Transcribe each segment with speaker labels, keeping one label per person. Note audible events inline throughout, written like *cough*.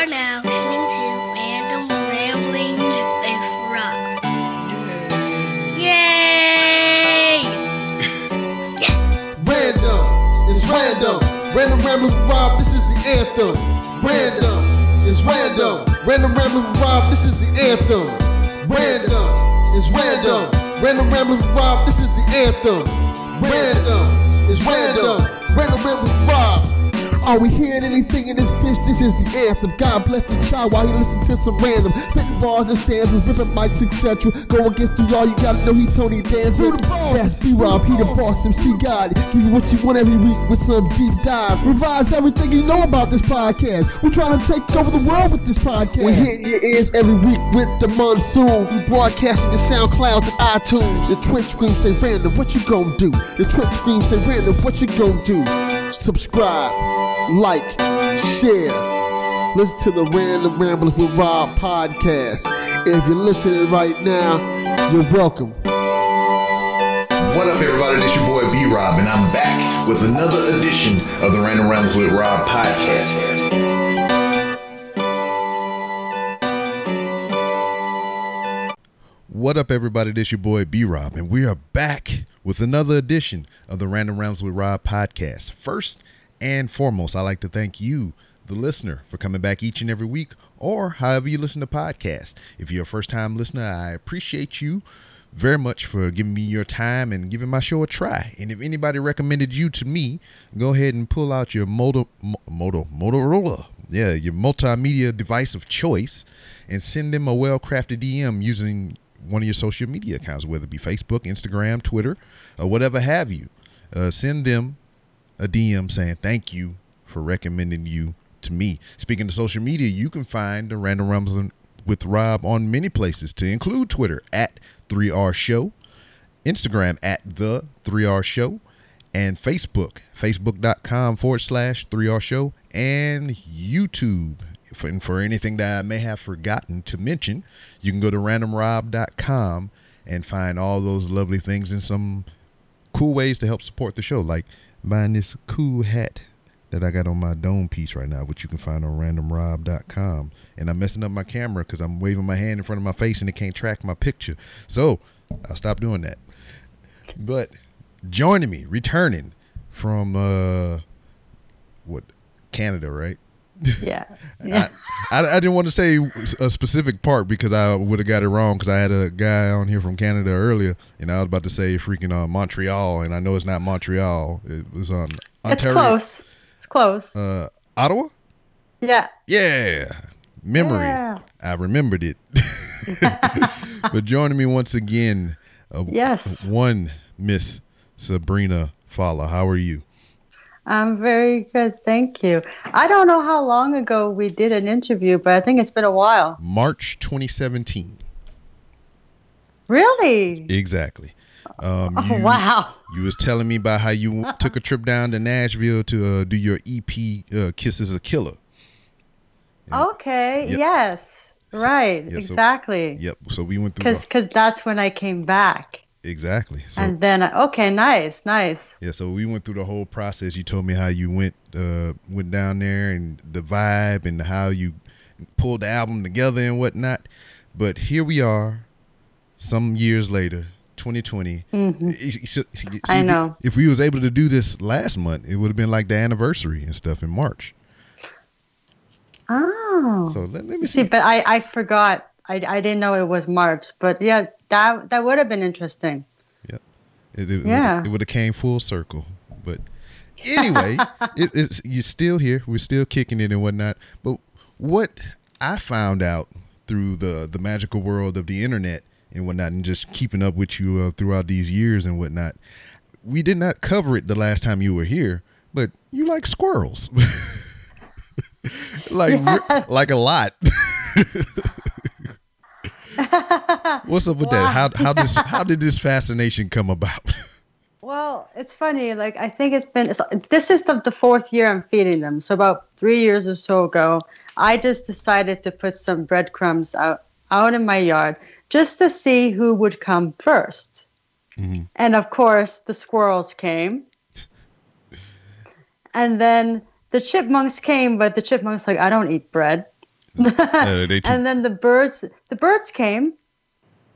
Speaker 1: are now listening to Random Ramblings with Rob. Yay! *laughs*
Speaker 2: Random, it's random. Random Ramblings with Rob, this is the anthem. Random, it's random. Random Ramblings with Rob, this is the anthem. Random, it's random. Random Ramblings with Rob, this is the anthem. Random, it's random. Random Ramblings with Rob. Are we hearing anything in this bitch? This is the anthem. God bless the child while he listens to some random spitting bars and stanzas, ripping mics, etc. Go against the all you gotta know he Tony Danza. That's B Rob, he the boss, MC God. Give you what you want every week with some deep dives. Revise everything you know about this podcast. We're trying to take over the world with this podcast. We hit your ears every week with the monsoon. We broadcasting the SoundClouds and iTunes. The Twitch scream say random, what you gonna do? The Twitch scream say random, what you gonna do? Subscribe, like, share. Listen to the Random Ramblers with Rob podcast. If you're listening right now, you're welcome.
Speaker 3: What up, everybody? This your boy B Rob, and I'm back with another edition of the Random Rambles with Rob podcast.
Speaker 4: What up, everybody? This your boy B Rob, and we are back with another edition of the Random Rounds with Rob podcast. First and foremost, I'd like to thank you, the listener, for coming back each and every week, or however you listen to podcasts. If you're a first time listener, I appreciate you very much for giving me your time and giving my show a try. And if anybody recommended you to me, go ahead and pull out your Moto, Moto, Motorola, yeah, your multimedia device of choice, and send them a well-crafted DM using one of your social media accounts, whether it be Facebook, Instagram, Twitter, or whatever have you. Uh, send them a DM saying thank you for recommending you to me. Speaking of social media, you can find the Random Rumbles with Rob on many places, to include Twitter at 3R Show, Instagram at the 3R Show, and Facebook, facebook.com forward slash 3R Show, and YouTube. And for anything that I may have forgotten to mention, you can go to randomrob.com and find all those lovely things and some cool ways to help support the show, like buying this cool hat that I got on my dome piece right now, which you can find on randomrob.com. And I'm messing up my camera because I'm waving my hand in front of my face and it can't track my picture. So I'll stop doing that. But joining me, returning from uh what Canada, right? *laughs*
Speaker 5: Yeah.
Speaker 4: I, I, I didn't want to say a specific part because I would have got it wrong because I had a guy on here from Canada earlier and I was about to say freaking uh, Montreal and I know it's not Montreal. It was on Ontario.
Speaker 5: It's close. It's close.
Speaker 4: Uh, Ottawa?
Speaker 5: yeah.
Speaker 4: Yeah. Memory.
Speaker 5: Yeah.
Speaker 4: I remembered it. *laughs* but joining me once again, uh,
Speaker 5: Yes.
Speaker 4: one Miss Sabrina Fala. How are you?
Speaker 5: I'm very good. Thank you. I don't know how long ago we did an interview, but I think it's been a while.
Speaker 4: March 2017.
Speaker 5: Really?
Speaker 4: Exactly. Um,
Speaker 5: Oh, wow.
Speaker 4: You was telling me about how you *laughs* took a trip down to Nashville to uh, do your EP, uh, "Kiss Is a Killer."
Speaker 5: Okay.
Speaker 4: Yep.
Speaker 5: Yes. Right.
Speaker 4: yeah, so-
Speaker 5: exactly.
Speaker 4: Yep. So we went through.
Speaker 5: Because because that's when I came back.
Speaker 4: Exactly. So
Speaker 5: and then okay, nice, nice.
Speaker 4: yeah. So we went through the whole process. You told me how you went uh, went down there and the vibe and how you pulled the album together and whatnot. But here we are, some years later, 2020.
Speaker 5: Mhm.
Speaker 4: Y- y- so- see,
Speaker 5: I
Speaker 4: if we-
Speaker 5: know.
Speaker 4: If we was able to do this last month, it would have been like the anniversary and stuff in March.
Speaker 5: Oh.
Speaker 4: So let, let me
Speaker 5: See,
Speaker 4: see.
Speaker 5: but I I forgot. I I didn't know it was March. But yeah, that that would have been interesting.
Speaker 4: It, it,
Speaker 5: Yeah.
Speaker 4: it would have came full circle. But anyway, *laughs* it, it's you're still here. We're still kicking it and whatnot. But what I found out through the the magical world of the internet and whatnot, and just keeping up with you uh, throughout these years and whatnot, we did not cover it the last time you were here. But you like squirrels, *laughs* like re- *laughs* like a lot. What's up with that? How how this *laughs* how did this fascination come about? *laughs*
Speaker 5: Well, it's funny. Like I think it's been it's, this is the, the fourth year I'm feeding them. So about three years or so ago, I just decided to put some breadcrumbs out out in my yard just to see who would come 1st
Speaker 4: Mhm.
Speaker 5: And of course, the squirrels came. *laughs* and then the chipmunks came, but the chipmunks like I don't eat bread.
Speaker 4: Uh, *laughs* too-
Speaker 5: and then the birds the birds came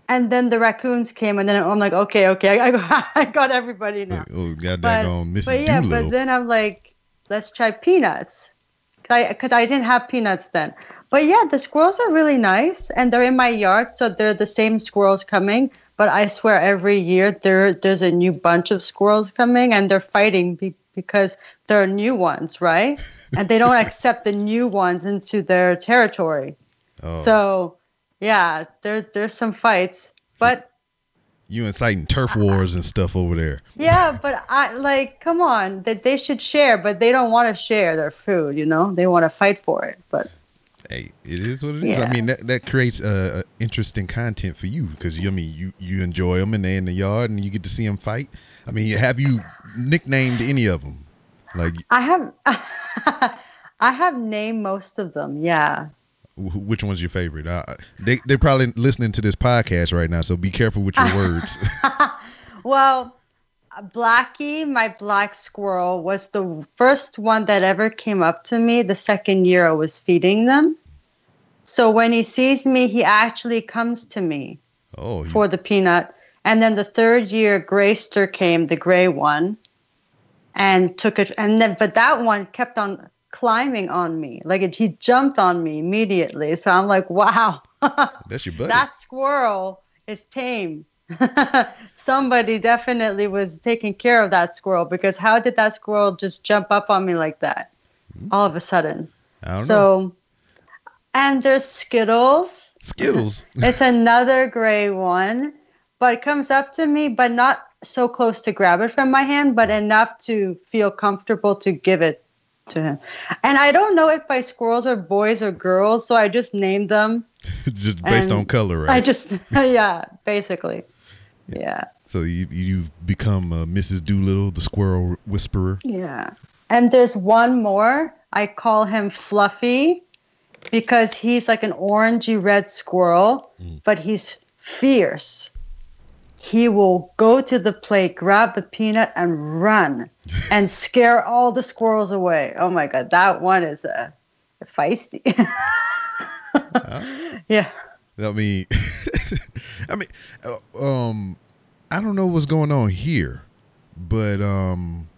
Speaker 5: and then the raccoons came and then i'm like okay okay i got, *laughs* I got everybody now.
Speaker 4: Oh, god
Speaker 5: but,
Speaker 4: daggone Mrs.
Speaker 5: but yeah
Speaker 4: Doolittle.
Speaker 5: but then i'm like let's try peanuts. Because I, I didn't have peanuts then. But yeah the squirrels are really nice and they're in my yard so they're the same squirrels coming. But i swear every year there there's a new bunch of squirrels coming and they're fighting because there are new ones right and they don't *laughs* accept the new ones into their territory
Speaker 4: oh,
Speaker 5: so yeah, there there's some fights, but
Speaker 4: you inciting turf wars and stuff over there.
Speaker 5: yeah, *laughs* but I like come on, that they should share, but they don't want to share their food. You know, they want to fight for it. But
Speaker 4: Hey, it is what it is. I mean, that, that creates uh, uh, interesting content for you because you, I mean, you you enjoy them and they're in the yard and you get to see them fight. I mean, have you nicknamed any of them? Like,
Speaker 5: I have *laughs* I have named most of them. Yeah.
Speaker 4: which one's your favorite? Uh, they they're probably listening to this podcast right now, so be careful with your words. *laughs* *laughs*
Speaker 5: Well, Blackie, my black squirrel, was the first one that ever came up to me the second year I was feeding them. So when he sees me, he actually comes to me.
Speaker 4: oh, you,
Speaker 5: for the peanut. And then the third year, Grayster came, the gray one, and took it. And then, but that one kept on climbing on me. Like it, he jumped on me immediately. So I'm like, wow, *laughs*
Speaker 4: that's your buddy.
Speaker 5: that squirrel is tame. *laughs* Somebody definitely was taking care of that squirrel because how did that squirrel just jump up on me like that hmm. all of a sudden?
Speaker 4: I don't know.
Speaker 5: So, and there's Skittles.
Speaker 4: Skittles.
Speaker 5: It's another gray one, but it comes up to me, but not so close to grab it from my hand, but enough to feel comfortable to give it to him. And I don't know if my squirrels are boys or girls, so I just named them. *laughs*
Speaker 4: just based on color, right?
Speaker 5: I just, *laughs* yeah, basically. Yeah.
Speaker 4: so you you become uh, Mrs. Doolittle, the squirrel whisperer.
Speaker 5: Yeah. And there's one more. I call him Fluffy because he's like an orangey red squirrel, but he's fierce. He will go to the plate, grab the peanut, and run and *laughs* scare all the squirrels away. Oh my God, that one is uh, feisty. *laughs* yeah.
Speaker 4: I mean, *laughs* I mean, uh, um, I don't know what's going on here, but um,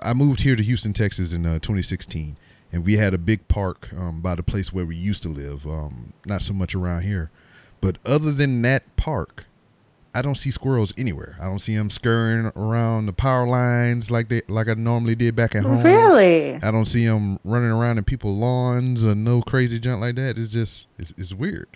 Speaker 4: I moved here to Houston, Texas in uh, 2016, and we had a big park um, by the place where we used to live. Um, not so much around here, but other than that park, I don't see squirrels anywhere. I don't see them scurrying around the power lines like they like I normally did back at home.
Speaker 5: Really?
Speaker 4: I don't see them running around in people's lawns or no crazy junk like that. It's just it's, it's weird.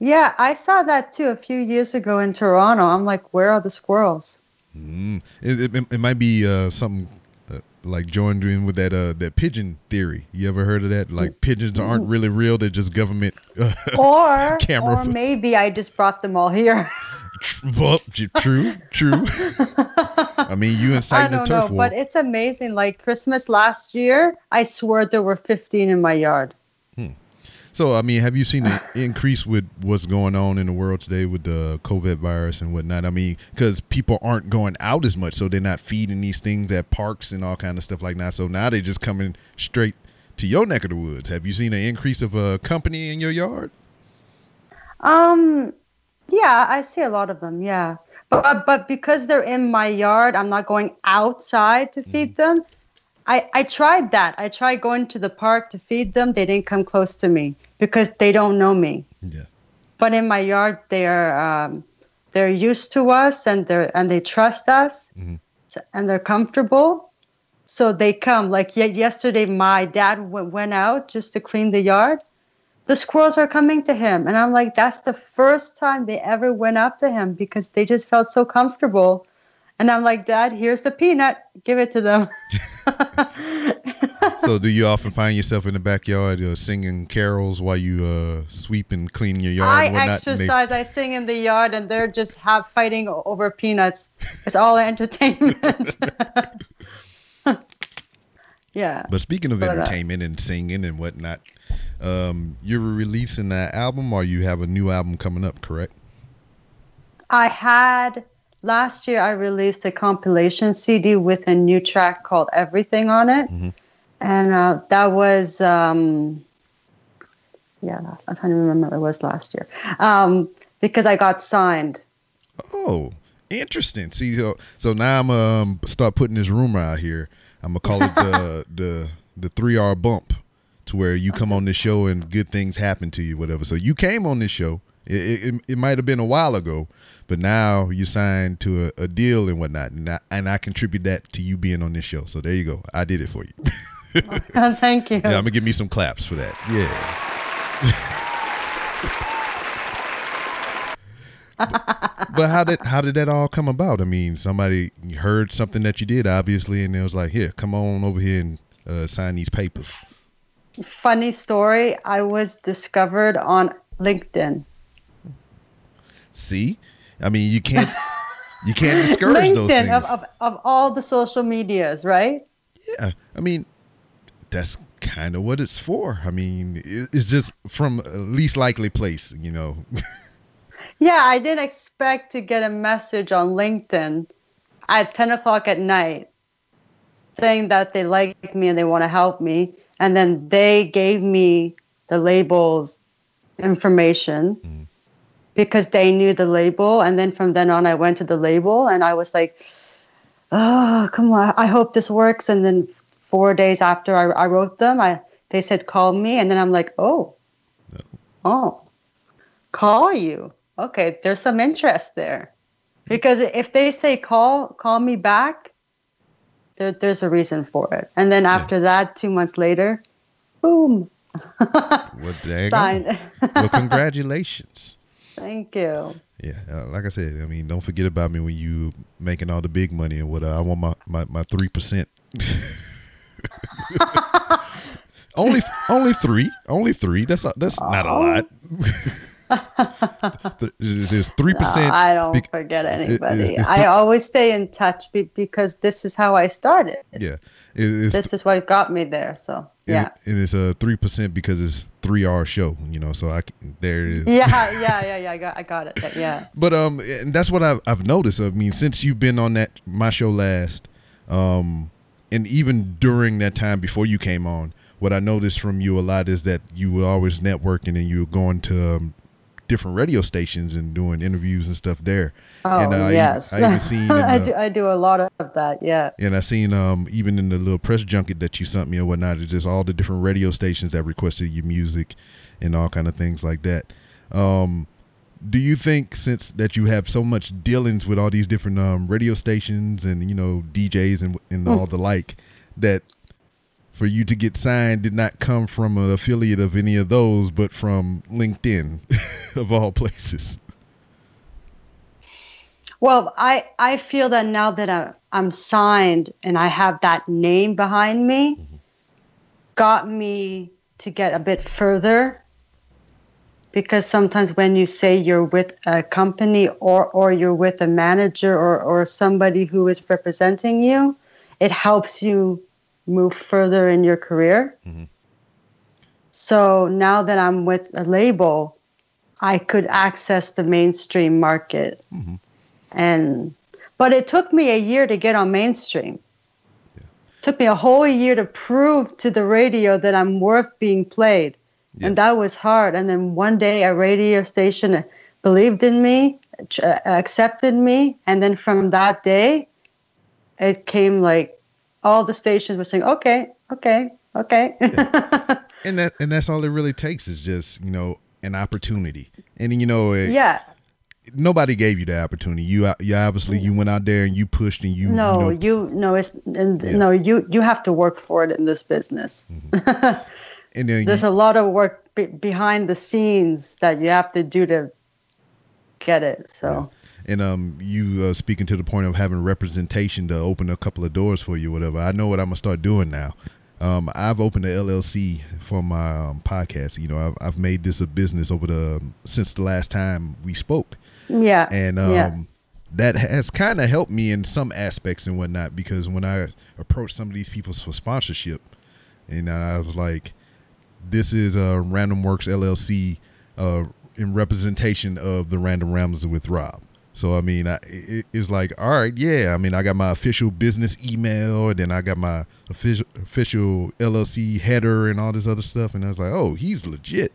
Speaker 5: Yeah, I saw that too a few years ago in Toronto. I'm like, where are the squirrels?
Speaker 4: Mm. It, it, it might be uh, something uh, like joined in with that uh, that pigeon theory. You ever heard of that? Like pigeons aren't really real; they're just government. Uh, *laughs*
Speaker 5: Or,
Speaker 4: Camera
Speaker 5: or maybe I just brought them all here. *laughs*
Speaker 4: well, true, true. I mean, you *laughs*
Speaker 5: I
Speaker 4: inciting a
Speaker 5: don't know,
Speaker 4: war.
Speaker 5: but it's amazing. Like Christmas last year, I swear there were 15 in my yard.
Speaker 4: So, I mean, have you seen the *sighs* increase with what's going on in the world today with the COVID virus and whatnot? I mean, because people aren't going out as much, so they're not feeding these things at parks and all kind of stuff like that. So now they're just coming straight to your neck of the woods. Have you seen an increase of a company in your yard?
Speaker 5: Um, yeah, I see a lot of them. Yeah, but but because they're in my yard, I'm not going outside to feed them. I I tried that. I tried going to the park to feed them. They didn't come close to me because they don't know me.
Speaker 4: Yeah.
Speaker 5: But in my yard, they're um, they're used to us and they're and they trust us, so, and they're comfortable. So they come. Like ye- yesterday, my dad w- went out just to clean the yard. The squirrels are coming to him, and I'm like, that's the first time they ever went up to him because they just felt so comfortable. And I'm like, Dad, here's the peanut. Give it to them. *laughs*
Speaker 4: So, do you often find yourself in the backyard uh, singing carols while you uh, sweep and clean your yard
Speaker 5: I
Speaker 4: and they-
Speaker 5: exercise, I sing in the yard, and they're just have fighting over peanuts. It's all entertainment. *laughs* *laughs* yeah.
Speaker 4: But speaking of
Speaker 5: But, uh,
Speaker 4: entertainment and singing and whatnot, um, you're releasing that album or you have a new album coming up, correct?
Speaker 5: I had last year I released a compilation CD with a new track called Everything on it. And uh, that was um, yeah, last, I'm trying to remember. It was last year. Um, because I got signed.
Speaker 4: Oh, interesting. See, so, so now I'm um start putting this rumor out here. I'm gonna call it the *laughs* the the three R bump, to where you come on this show and good things happen to you, whatever. So you came on this show. It it, it might have been a while ago, but now you signed to a, a deal and whatnot, and I, and I contribute that to you being on this show. So there you go. I did it for you. *laughs*
Speaker 5: Thank you.
Speaker 4: yeah, I'm gonna give me some claps for that. Yeah. *laughs* but how did how did that all come about? I mean, somebody heard something that you did, obviously, and it was like, "Here, come on over here and uh, sign these papers."
Speaker 5: Funny story. I was discovered on LinkedIn.
Speaker 4: See, I mean, you can't you can't discourage those things.
Speaker 5: of, of, of all the social medias, right?
Speaker 4: yeah, I mean, that's kind of what it's for. I mean, it's just from least likely place, you know. *laughs*
Speaker 5: Yeah, I didn't expect to get a message on LinkedIn at 10 o'clock at night saying that they like me and they want to help me. And then they gave me the label's information mm. because they knew the label. And then from then on, I went to the label and I was like, oh, come on, I hope this works. And then four days after I, I wrote them, I they said, call me. And then I'm like, oh, oh, call you. Okay, there's some interest there. Because if they say call, call me back, there, there's a reason for it. And then after that, two months later, boom,
Speaker 4: well, there *laughs*
Speaker 5: signed.
Speaker 4: Well, congratulations. *laughs*
Speaker 5: Thank you.
Speaker 4: Yeah, uh, like I said, I mean, don't forget about me when you making all the big money and what uh, I want my my my three percent. *laughs* only only three, only three. That's a, that's not a lot. There's three
Speaker 5: No,
Speaker 4: percent.
Speaker 5: I don't forget anybody.
Speaker 4: it's
Speaker 5: I always stay in touch be, because this is how I started.
Speaker 4: Yeah, it, it's
Speaker 5: This is what got me there. So yeah,
Speaker 4: it- and it's a three percent because it's three hour show. You know, so I can, there it is.
Speaker 5: yeah, *laughs* yeah, yeah, yeah. I got, I got it. Yeah.
Speaker 4: But um, and that's what I've I've noticed. I mean, since you've been on that my show last, um, and even during that time before you came on, what I noticed from you a lot is that you were always networking and you were going to um, different radio stations and doing interviews and stuff there.
Speaker 5: Oh
Speaker 4: and, uh, I
Speaker 5: yes,
Speaker 4: I seen *laughs*
Speaker 5: I do. I do a lot of that. Yeah.
Speaker 4: and I seen um even in the little press junket that you sent me or whatnot, it's just all the different radio stations that requested your music and all kind of things like that. Um, do you think since that you have so much dealings with all these different um radio stations and you know DJs and and all the like that for you to get signed did not come from an affiliate of any of those, but from LinkedIn, *laughs* of all places.
Speaker 5: Well, I I feel that now that I'm I'm signed and I have that name behind me, mm-hmm. got me to get a bit further. Because sometimes when you say you're with a company or or you're with a manager or or somebody who is representing you, it helps you move further in your career. So now that I'm with a label, I could access the mainstream market. And but it took me a year to get on mainstream. Took me a whole year to prove to the radio that i'm worth being played. And that was hard. And then one day a radio station believed in me uh, accepted me. And then from that day it came like all the stations were saying okay okay okay. *laughs*
Speaker 4: And that and that's all it really takes is just you know an opportunity. And you know it,
Speaker 5: yeah.
Speaker 4: nobody gave you the opportunity. You you obviously you went out there and you pushed and you
Speaker 5: no
Speaker 4: you, know,
Speaker 5: you no it's and
Speaker 4: Yeah.
Speaker 5: no you you have to work for it in this business. Mm-hmm.
Speaker 4: And then *laughs*
Speaker 5: there's
Speaker 4: you,
Speaker 5: a lot of work be- behind the scenes that you have to do to get it so
Speaker 4: and um you uh, speaking to the point of having representation to open a couple of doors for you whatever i know what i'm gonna start doing now um, I've opened an LLC for my um, podcast. You know, I've, I've made this a business over the since the last time we spoke.
Speaker 5: yeah
Speaker 4: and um,
Speaker 5: yeah
Speaker 4: that has kind of helped me in some aspects and whatnot because when I approached some of these people for sponsorship, and I was like, "This is a Random Works LLC uh, in representation of the Random Rambles with Rob." So I mean, I, it, it's like, all right, yeah. I mean, I got my official business email, and then I got my official official LLC header and all this other stuff, and I was like, oh, he's legit.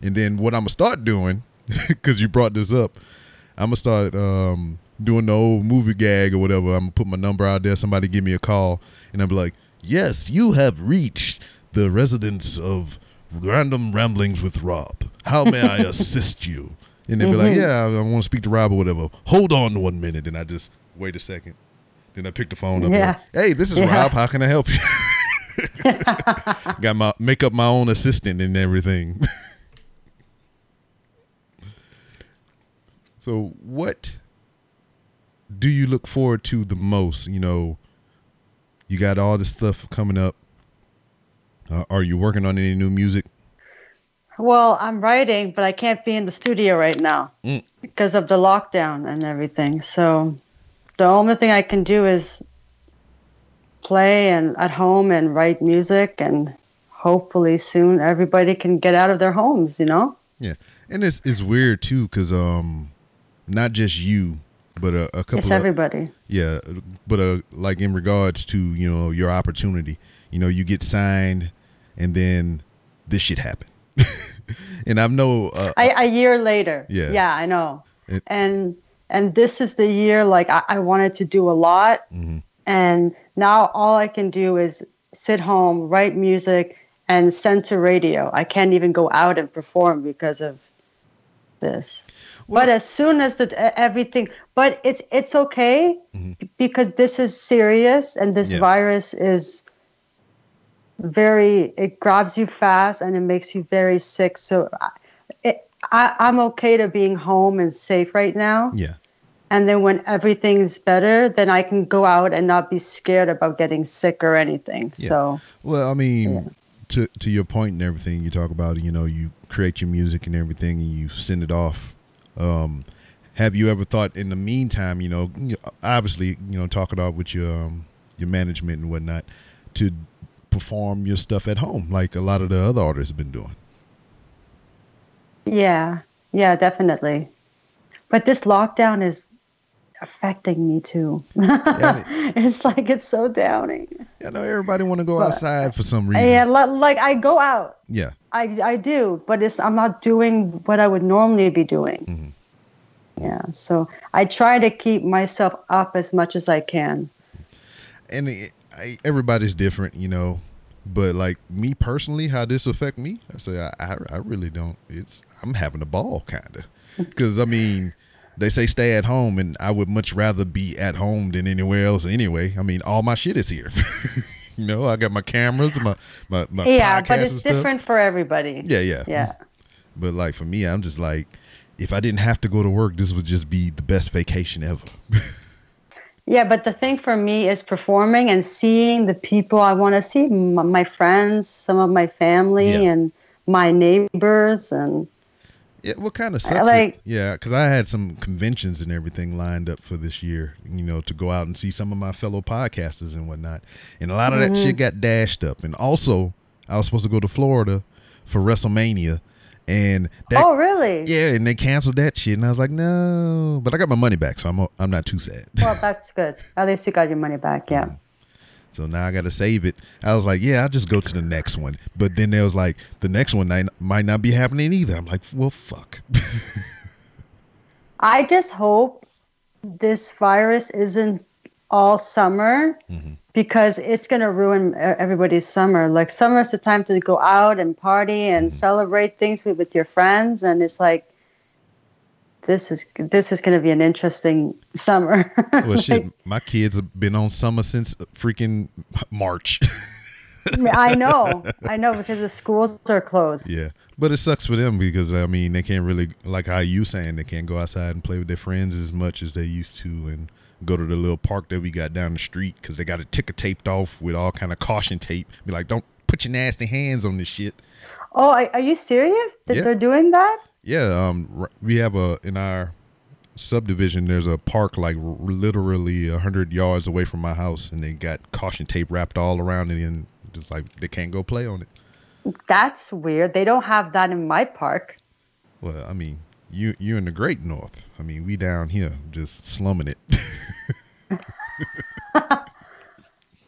Speaker 4: And then what I'm gonna start doing, *laughs* because you brought this up, I'm gonna start um, doing the old movie gag or whatever. I'm gonna put my number out there. Somebody give me a call, and I'm like, "Yes, you have reached the residence of Random Ramblings with Rob. How may I *laughs* assist you?" And they'd be like, "Yeah, I, want to speak to Rob or whatever." Hold on one minute, and I just wait a second. Then I pick the phone up.
Speaker 5: Yeah.
Speaker 4: and, Hey, this is
Speaker 5: Yeah.
Speaker 4: Rob. How can I help you? *laughs* Got my make up my own assistant and everything. *laughs* so, what do you look forward to the most? You know, you got all this stuff coming up. Uh, are you working on any new music?
Speaker 5: Well, I'm writing, but I can't be in the studio right now
Speaker 4: Mm.
Speaker 5: because of the lockdown and everything. So the only thing I can do is play and at home and write music and hopefully soon everybody can get out of their homes, you know?
Speaker 4: Yeah, and it's it's weird too because um, not just you, but a, a couple
Speaker 5: It's
Speaker 4: of
Speaker 5: everybody.
Speaker 4: Yeah, but uh, like in regards to you know your opportunity, you know you get signed, and then this shit happened, *laughs* and I know uh,
Speaker 5: I, a year later.
Speaker 4: Yeah.
Speaker 5: Yeah, I know.
Speaker 4: It-
Speaker 5: and and this is the year like I, I wanted to do a lot.
Speaker 4: Mhm.
Speaker 5: And now all I can do is sit home, write music, and send to radio. I can't even go out and perform because of this. but as soon as the everything, but it's it's okay because this is serious and this
Speaker 4: Yeah.
Speaker 5: virus is very it grabs you fast and it makes you very sick. So I, it, I, I'm okay to being home and safe right now.
Speaker 4: yeah,
Speaker 5: And then when everything's better, then I can go out and not be scared about getting sick or anything.
Speaker 4: Yeah.
Speaker 5: So
Speaker 4: Well, I mean, to to your point and everything, you talk about you know you create your music and everything, and you send it off. Um, have you ever thought in the meantime, you know, obviously, you know, talk it out with your um, your management and whatnot, to perform your stuff at home, like a lot of the other artists have been doing.
Speaker 5: yeah, yeah, definitely. But this lockdown is affecting me too.
Speaker 4: Yeah, *laughs*
Speaker 5: it's like it's so downing.
Speaker 4: I know everybody want to go
Speaker 5: But-
Speaker 4: outside for some reason.
Speaker 5: Yeah, like I go out,
Speaker 4: yeah.
Speaker 5: I I do, but it's I'm not doing what I would normally be doing.
Speaker 4: Mm-hmm.
Speaker 5: Yeah, so I try to keep myself up as much as I can.
Speaker 4: and it, I, everybody's different, you know. But like me personally, how this affect me? I say I, I, I really don't. It's I'm having a ball, kind of, *laughs* because I mean, they say stay at home, and I would much rather be at home than anywhere else. Anyway, I mean, all my shit is here. *laughs* you know, I got my cameras, my my, my
Speaker 5: yeah, but it's different for everybody.
Speaker 4: Yeah, yeah,
Speaker 5: Yeah.
Speaker 4: But like for me, I'm just like, if I didn't have to go to work, this would just be the best vacation ever. *laughs*
Speaker 5: Yeah, but the thing for me is performing and seeing the people I want to see, my friends, some of my family,
Speaker 4: Yeah.
Speaker 5: and my neighbors, and
Speaker 4: Yeah, what kind of sucks?
Speaker 5: like-
Speaker 4: it- yeah, because I had some conventions and everything lined up for this year. You know, to go out and see some of my fellow podcasters and whatnot, and a lot of that
Speaker 5: Mm-hmm.
Speaker 4: shit got dashed up. And also, I was supposed to go to Florida for WrestleMania, and that,
Speaker 5: oh, really?
Speaker 4: yeah, and they canceled that shit. And I was like, no, but I got my money back, so I'm I'm not too sad.
Speaker 5: Well, that's good. At least you got your money back. Yeah. Mm-hmm.
Speaker 4: So now I got to save it. I was like, yeah, I'll just go to the next one. But then there was like, the next one might not be happening either. I'm like, well, fuck. *laughs*
Speaker 5: I just hope this virus isn't all summer
Speaker 4: Mm-hmm.
Speaker 5: because it's going to ruin everybody's summer. Like, summer is the time to go out and party and
Speaker 4: Mm-hmm.
Speaker 5: celebrate things with, with your friends. And it's like, this is this is going to be an interesting summer.
Speaker 4: Well, *laughs* shit, my kids have been on summer since freaking March.
Speaker 5: I know, *laughs* I know, because the schools are closed.
Speaker 4: yeah, but it sucks for them because I mean they can't really like how you saying they can't go outside and play with their friends as much as they used to and go to the little park that we got down the street because they got a ticker taped off with all kind of caution tape. Be like, don't put your nasty hands on this shit.
Speaker 5: Oh, are, you serious that
Speaker 4: Yeah.
Speaker 5: they're doing that?
Speaker 4: Yeah, um, we have a in our subdivision. There's a park like r- literally a hundred yards away from my house, and they got caution tape wrapped all around it, and just like they can't go play on it.
Speaker 5: That's weird. They don't have that in my park.
Speaker 4: Well, I mean, you you in the Great North. I mean, we down here just slumming it. *laughs*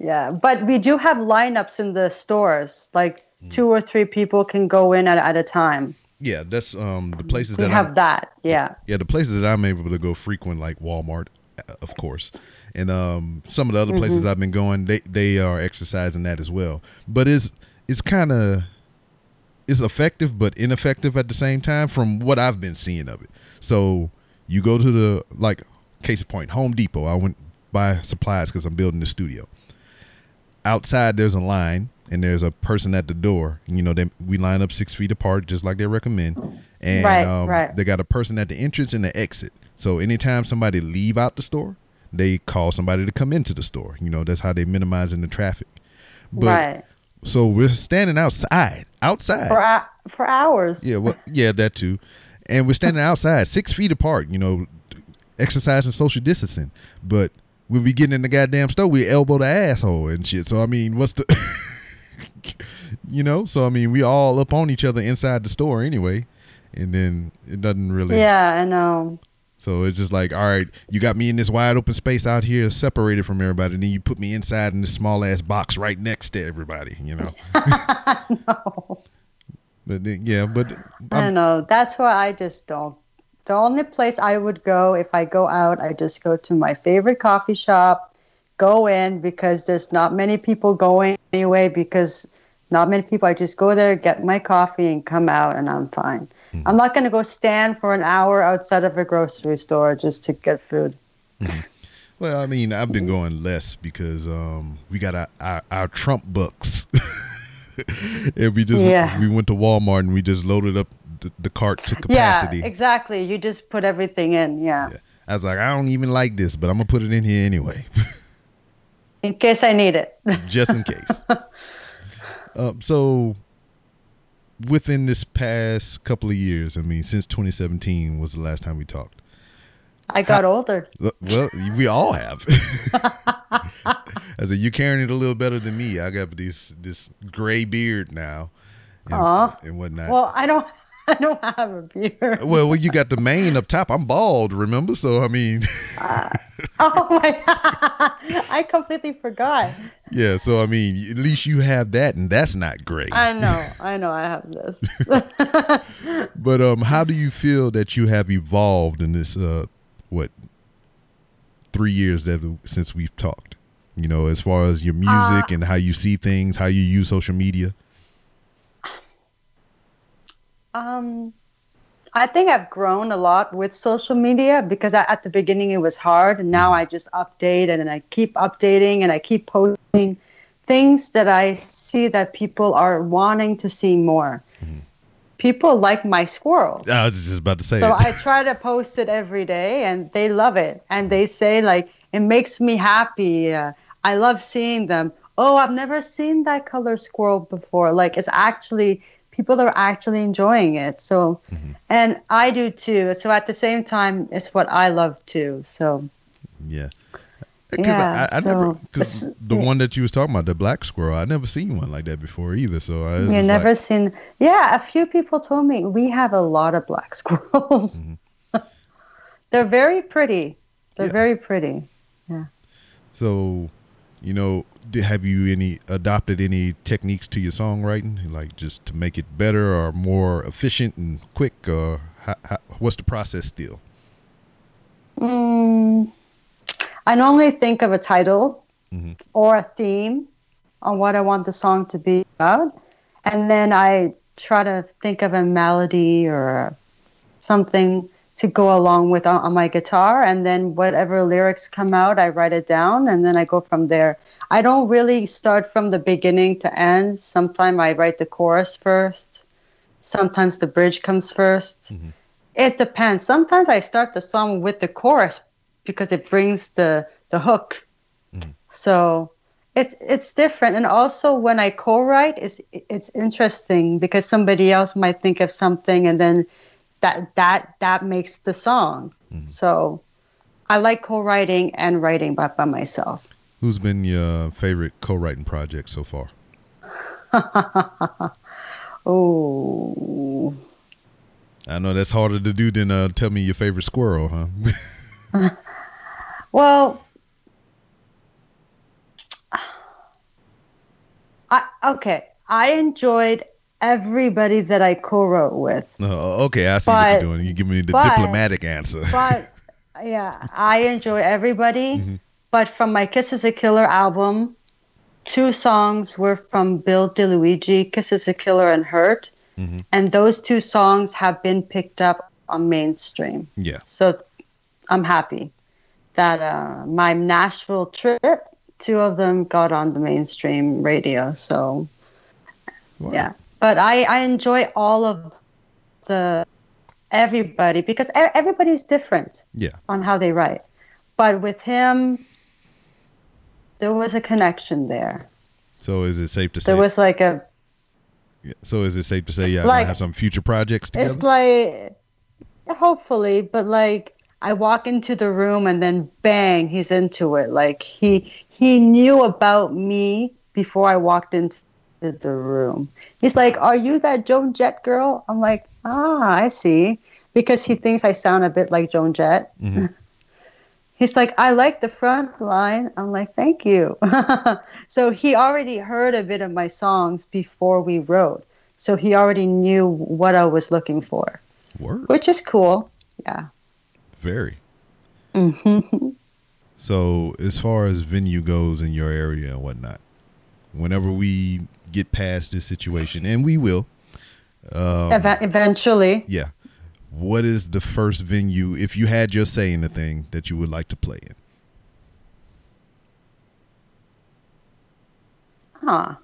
Speaker 5: Yeah, but we do have lineups in the stores. Like
Speaker 4: Hmm.
Speaker 5: two or three people can go in at, at a time.
Speaker 4: Yeah, that's um the places
Speaker 5: We
Speaker 4: that
Speaker 5: have
Speaker 4: I'm,
Speaker 5: that. Yeah.
Speaker 4: yeah the places that I'm able to go frequent like Walmart, uh, of course, and um some of the other places I've been going they they are exercising that as well. But it's it's kind of it's effective but ineffective at the same time from what I've been seeing of it. So you go to the like case in point Home Depot. I went buy supplies because I'm building the studio. Outside there's a line and there's a person at the door. You know, they we line up six feet apart just like they recommend, and
Speaker 5: Right,
Speaker 4: um,
Speaker 5: right.
Speaker 4: they got a person at the entrance and the exit. So anytime somebody leave out the store, they call somebody to come into the store. You know, that's how they minimizing the traffic. But
Speaker 5: right.
Speaker 4: So we're standing outside, outside.
Speaker 5: For for hours.
Speaker 4: Yeah, well, yeah, that too. And we're standing outside, six feet apart. You know, exercising social distancing. But when we get in the goddamn store, we elbow the asshole and shit. So I mean, what's the, *laughs* you know? So I mean, we all up on each other inside the store anyway, and then it doesn't really.
Speaker 5: Yeah, I know.
Speaker 4: So it's just like, all right, you got me in this wide open space out here, separated from everybody, and then you put me inside in this small ass box right next to everybody. You know. *laughs*
Speaker 5: no.
Speaker 4: But yeah, but
Speaker 5: I don't know. That's why I just don't. The only place I would go if I go out, I just go to my favorite coffee shop, go in because there's not many people going anyway, because not many people. I just go there, get my coffee, and come out, and I'm fine. I'm not going to go stand for an hour outside of a grocery store just to get food.
Speaker 4: Well, I mean, I've been going less because um, we got our, our, our Trump bucks. *laughs* and we just
Speaker 5: Yeah.
Speaker 4: we went to Walmart and we just loaded up the, the cart to capacity.
Speaker 5: Yeah, exactly. You just put everything in. Yeah.
Speaker 4: Yeah. I was like, I don't even like this, but I'm gonna put it in here anyway, *laughs*
Speaker 5: In case I need it.
Speaker 4: just in case. *laughs* um, so, within this past couple of years, I mean, since 2017 was the last time we talked.
Speaker 5: I got older.
Speaker 4: Well, we all have. *laughs* I said you're carrying it a little better than me. I got this this gray beard now, and, and whatnot.
Speaker 5: Well, I don't. *laughs* I don't have a beard.
Speaker 4: well, well, you got the mane up top. I'm bald, remember? So I mean,
Speaker 5: Oh my! God. *laughs* I completely forgot.
Speaker 4: yeah. So I mean, at least you have that, and that's not great.
Speaker 5: I know. I know. I have this. *laughs*
Speaker 4: But um, how do you feel that you have evolved in this uh, what three years that since we've talked? You know, as far as your music and how you see things, how you use social media.
Speaker 5: Um, I think I've grown a lot with social media because I, at the beginning it was hard, and now I just update and, I keep updating and I keep posting things that I see that people are wanting to see more. People like my squirrels.
Speaker 4: I was just about to say
Speaker 5: So. I try to post it every day, and they love it. And they say like it makes me happy. Uh, I love seeing them. Oh, I've never seen that color squirrel before. Like it's actually people are actually enjoying it. So, mm-hmm. and I do too. So at the same time, it's what I love too. So
Speaker 4: Yeah. Because
Speaker 5: Yeah,
Speaker 4: I, I
Speaker 5: so
Speaker 4: never, because the one that you was talking about, the black squirrel, I never seen one like that before either. So I
Speaker 5: you never
Speaker 4: like,
Speaker 5: seen. Yeah, a few people told me we have a lot of black *laughs* squirrels. Mm-hmm. *laughs* They're very pretty. They're
Speaker 4: Yeah.
Speaker 5: very pretty. Yeah.
Speaker 4: So, you know, have you any adopted any techniques to your songwriting, like just to make it better or more efficient and quick, or how, how, what's the process still?
Speaker 5: Mm, I normally think of a title
Speaker 4: Mhm.
Speaker 5: or a theme on what I want the song to be about. And then I try to think of a melody or something to go along with on, on my guitar. And then whatever lyrics come out, I write it down and then I go from there. I don't really start from the beginning to end. Sometimes I write the chorus first, sometimes the bridge comes 1st mm-hmm. It depends. Sometimes I start the song with the chorus because it brings the the hook. Mm-hmm. So it's it's different. And also when I co-write, it's it's interesting because somebody else might think of something, and then that that that makes the song. So I like co-writing and writing by by myself.
Speaker 4: Who's been your favorite co-writing project so far? *laughs*
Speaker 5: Oh,
Speaker 4: I know that's harder to do than uh, tell me your favorite squirrel, huh? *laughs*
Speaker 5: well. *sighs* I, okay, I enjoyed everybody that I co-wrote with.
Speaker 4: Oh, okay, I see what you're doing. You give me the
Speaker 5: but-
Speaker 4: diplomatic answer.
Speaker 5: But yeah, I enjoy everybody. But from my Kiss is a Killer album, two songs were from Bill DeLuigi, Kiss is a Killer and Hurt. And those two songs have been picked up on mainstream.
Speaker 4: yeah.
Speaker 5: So I'm happy that uh, my Nashville trip, two of them got on the mainstream radio. So
Speaker 4: Wow.
Speaker 5: yeah, but I I enjoy all of the everybody because everybody's different
Speaker 4: Yeah.
Speaker 5: on how they write. But with him, there was a connection there.
Speaker 4: So is it safe to say?
Speaker 5: There was like a
Speaker 4: yeah, so is it safe to say y'all
Speaker 5: Like-
Speaker 4: gonna have some future projects together?
Speaker 5: It's like, hopefully, but like I walk into the room and then bang, he's into it. Like he he knew about me before I walked into the room. He's like, "Are you that Joan Jett girl?" I'm like, "Ah, I see," because he thinks I sound a bit like Joan Jett.
Speaker 4: Mhm. *laughs*
Speaker 5: He's like, "I like the front line." I'm like, "Thank you." *laughs* so he already heard a bit of my songs before we wrote. So he already knew what I was looking for
Speaker 4: Word.
Speaker 5: which is cool. Yeah.
Speaker 4: Very.
Speaker 5: hmm *laughs*
Speaker 4: So as far as venue goes in your area and whatnot, whenever we get past this situation, and we will, um,
Speaker 5: Eva- eventually,
Speaker 4: yeah. What is the first venue, if you had your say in the thing, that you would like to play in?
Speaker 5: huh?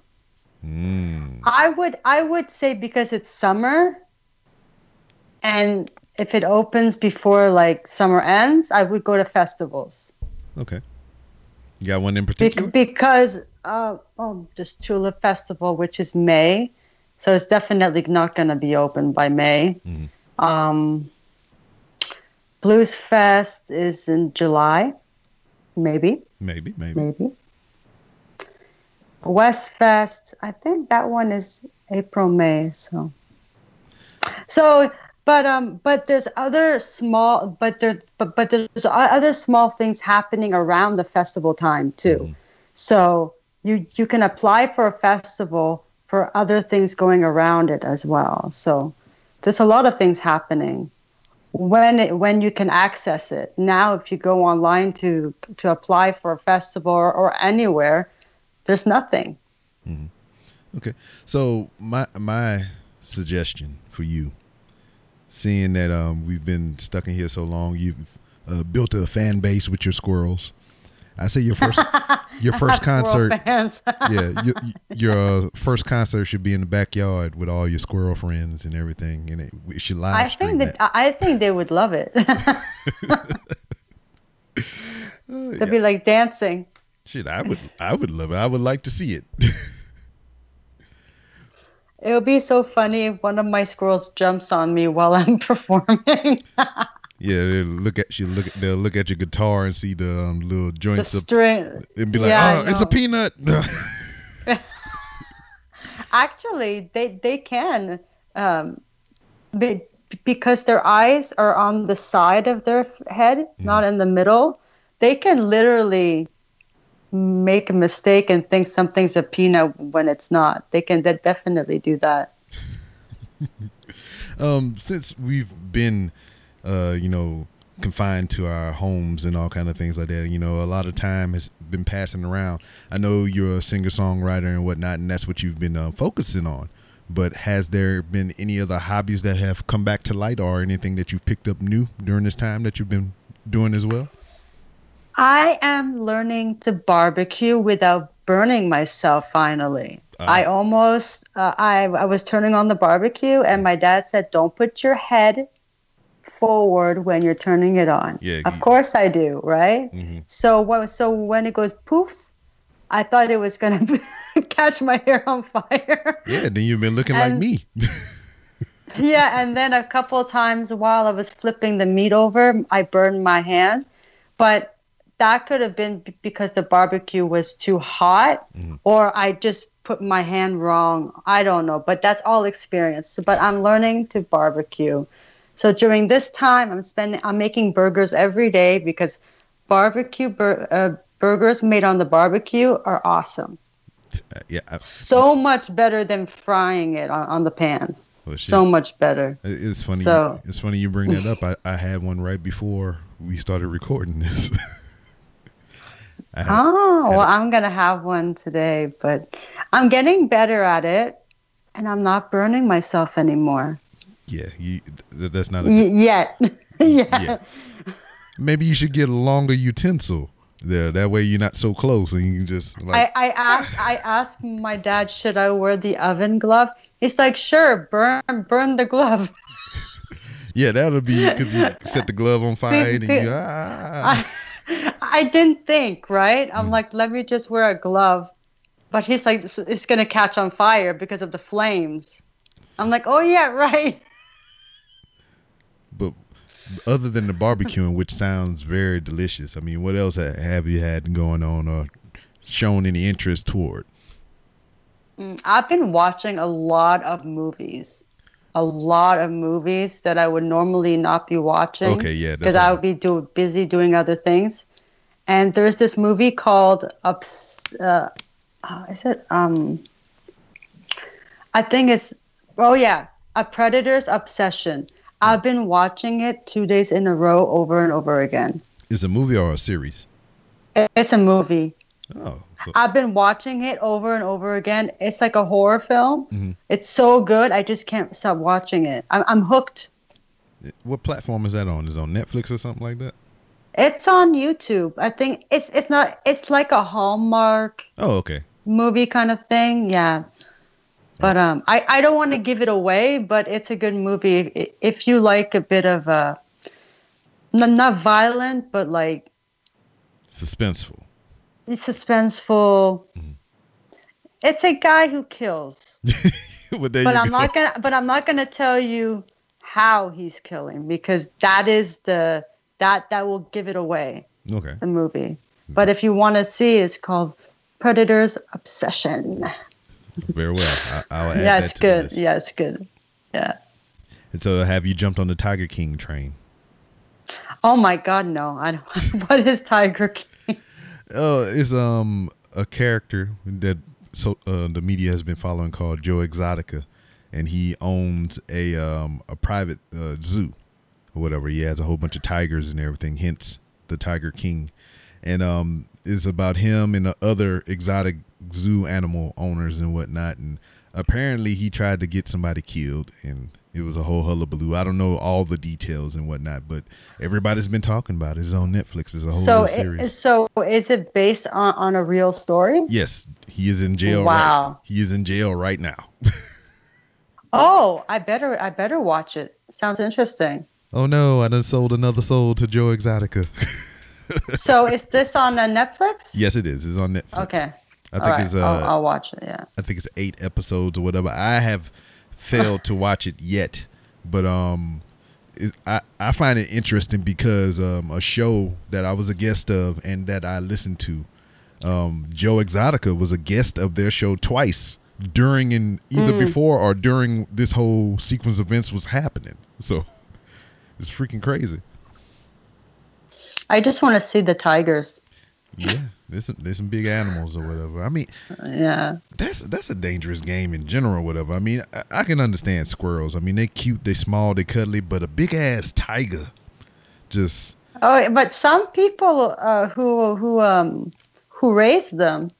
Speaker 4: Mm,
Speaker 5: I would I would say because it's summer, and if it opens before like summer ends, I would go to festivals
Speaker 4: okay. You got one in
Speaker 5: Be-
Speaker 4: particular?
Speaker 5: because uh oh, just Tulip Festival, which is May, so it's definitely not going to be open by May.
Speaker 4: Mhm.
Speaker 5: Um, Blues Fest is in July, maybe.
Speaker 4: maybe, maybe.
Speaker 5: maybe. West Fest, I think that one is April, May. So, so, but um, but there's other small, but there, but but there's other small things happening around the festival time too. So you you can apply for a festival for other things going around it as well. So there's a lot of things happening when it, when you can access it now if you go online to to apply for a festival or, or anywhere there's nothing
Speaker 4: Okay. So my my suggestion for you, seeing that um we've been stuck in here so long, you've uh, built a fan base with your squirrels. I say your first *laughs* your first *laughs* concert, *laughs* yeah, your, your uh, first concert should be in the backyard with all your squirrel friends and everything, and it, we should live
Speaker 5: i think that i think they would love it they'd be like dancing
Speaker 4: Shit, I would I would love it. I would like to see it.
Speaker 5: It would be so funny if one of my squirrels jumps on me while i'm *laughs* performing.
Speaker 4: Yeah, they'll look at you look at they'll look at your guitar and see the um, little
Speaker 5: the
Speaker 4: joints up
Speaker 5: string.
Speaker 4: and be like,
Speaker 5: Yeah,
Speaker 4: "Oh, it's a peanut." *laughs* *laughs*
Speaker 5: actually they they can um be, because their eyes are on the side of their head not in the middle they can literally make a mistake and think something's a peanut when it's not. They can de- definitely do that. *laughs*
Speaker 4: Um since we've been uh you know confined to our homes and all kind of things like that you know a lot of time has been passing around. I know you're a singer songwriter and whatnot and that's what you've been uh, focusing on. But has there been any other hobbies that have come back to light or anything that you've picked up new during this time that you've been doing as well
Speaker 5: i am learning to barbecue without burning myself finally.
Speaker 4: Ah.
Speaker 5: i almost uh, I, I was turning on the barbecue and my dad said don't put your head forward when you're turning it on.
Speaker 4: Yeah,
Speaker 5: of
Speaker 4: you-
Speaker 5: course i do right?
Speaker 4: Mhm.
Speaker 5: so what so when it goes poof i thought it was gonna *laughs* catch my hair on fire.
Speaker 4: Yeah then you've been looking like me. *laughs*
Speaker 5: Yeah and then a couple of times while i was flipping the meat over i burned my hand. But that could have been b- because the barbecue was too hot or i just put my hand wrong i don't know but that's all experience but i'm learning to barbecue so during this time i'm spending i'm making burgers every day because barbecue bur- uh, burgers made on the barbecue are awesome
Speaker 4: Uh, yeah. I,
Speaker 5: So much better than frying it on, on the pan.
Speaker 4: well.
Speaker 5: So much better.
Speaker 4: It's funny.
Speaker 5: So-
Speaker 4: it's funny you bring that up. *laughs* I, I had one right before we started recording this. *laughs* Had-
Speaker 5: Oh, well, I'm gonna have one today, but I'm getting better at it, and I'm not burning myself anymore
Speaker 4: yeah, you, th- that's not. A,
Speaker 5: y- yet. *laughs* yeah.
Speaker 4: yeah. Maybe you should get a longer utensil there. That way you're not so close, and you can just like.
Speaker 5: I, I asked I asked my dad, should I wear the oven glove? He's like, sure, burn burn the glove. *laughs*
Speaker 4: yeah, that'll be because you set the glove on fire and you. Ah.
Speaker 5: I, I didn't think, right?
Speaker 4: Mm.
Speaker 5: I'm like, let me just wear a glove. But he's like, it's, it's gonna catch on fire because of the flames. I'm like, oh yeah, *laughs* right.
Speaker 4: But other than the barbecuing, which sounds very delicious, I mean, what else have you had going on or shown any interest toward?
Speaker 5: Mm, I've been watching a lot of movies, a lot of movies that I would normally not be watching.
Speaker 4: Okay, yeah,
Speaker 5: because I would be do, busy doing other things. And there's this movie called Ups. Uh, uh, is it? Um, I think it's. Oh yeah, A Predator's Obsession. I've been watching it two days in a row, over and over again.
Speaker 4: Is a movie or a series?
Speaker 5: It's a movie.
Speaker 4: Oh, so,
Speaker 5: I've been watching it over and over again. It's like a horror film.
Speaker 4: Mhm.
Speaker 5: It's so good. I just can't stop watching it. I'm, I'm hooked.
Speaker 4: what platform is that on? Is it on Netflix or something like that?
Speaker 5: It's on YouTube. I think it's it's not. It's like a Hallmark
Speaker 4: Oh, okay.
Speaker 5: movie kind of thing. Yeah. But um, I, I don't want to give it away, but it's a good movie if, if you like a bit of uh, n- not violent, but like
Speaker 4: Suspenseful.
Speaker 5: It's suspenseful. It's a guy who kills, *laughs*
Speaker 4: but
Speaker 5: but I'm
Speaker 4: go.
Speaker 5: not gonna. But I'm not gonna tell you how he's killing because that is the that that will give it away
Speaker 4: Okay.
Speaker 5: the movie. But if you want to see, it's called Predator's Obsession.
Speaker 4: Very well. *laughs* I, I'll add
Speaker 5: yeah,
Speaker 4: that Yeah,
Speaker 5: it's
Speaker 4: to
Speaker 5: good.
Speaker 4: list.
Speaker 5: Yeah, it's good. Yeah.
Speaker 4: And so, have you jumped on the Tiger King train?
Speaker 5: Oh my God, no! I don't. *laughs* what is Tiger King?
Speaker 4: Oh, it's um a character that so uh, the media has been following called Joe Exotica, and he owns a um a private uh, zoo or whatever. He has a whole bunch of tigers and everything. Hence the Tiger King, and um is about him and the other exotic zoo animal owners and whatnot. And apparently he tried to get somebody killed, and it was a whole hullabaloo. I don't know all the details and whatnot, but everybody's been talking about it. It's on Netflix. It's a whole
Speaker 5: So,
Speaker 4: series.
Speaker 5: it, so is it based on, on a real story?
Speaker 4: Yes, he is in jail.
Speaker 5: Wow.
Speaker 4: Right, he is in jail right now. *laughs*
Speaker 5: Oh, I better I better watch it. Sounds interesting.
Speaker 4: Oh no, I done sold another soul to Joe Exotica.
Speaker 5: so is this on uh, Netflix?
Speaker 4: yes, it is. It's on Netflix.
Speaker 5: Okay.
Speaker 4: I
Speaker 5: All
Speaker 4: think
Speaker 5: right.
Speaker 4: it's uh,
Speaker 5: I'll, I'll watch it. Yeah.
Speaker 4: I think it's eight episodes or whatever. I have failed to watch it yet, but um, I I find it interesting because um a show that I was a guest of and that I listened to, um Joe Exotica was a guest of their show twice during and either
Speaker 5: Mm.
Speaker 4: before or during this whole sequence of events was happening. So it's freaking crazy.
Speaker 5: I just want to see the tigers.
Speaker 4: Yeah, there's some, there's some big animals or whatever. I mean,
Speaker 5: Yeah.
Speaker 4: that's that's a dangerous game in general. Whatever. I mean, I, I can understand squirrels. I mean, they're cute, they're small, they're cuddly, but a big ass tiger, just
Speaker 5: Oh, but some people uh, who who um who raise them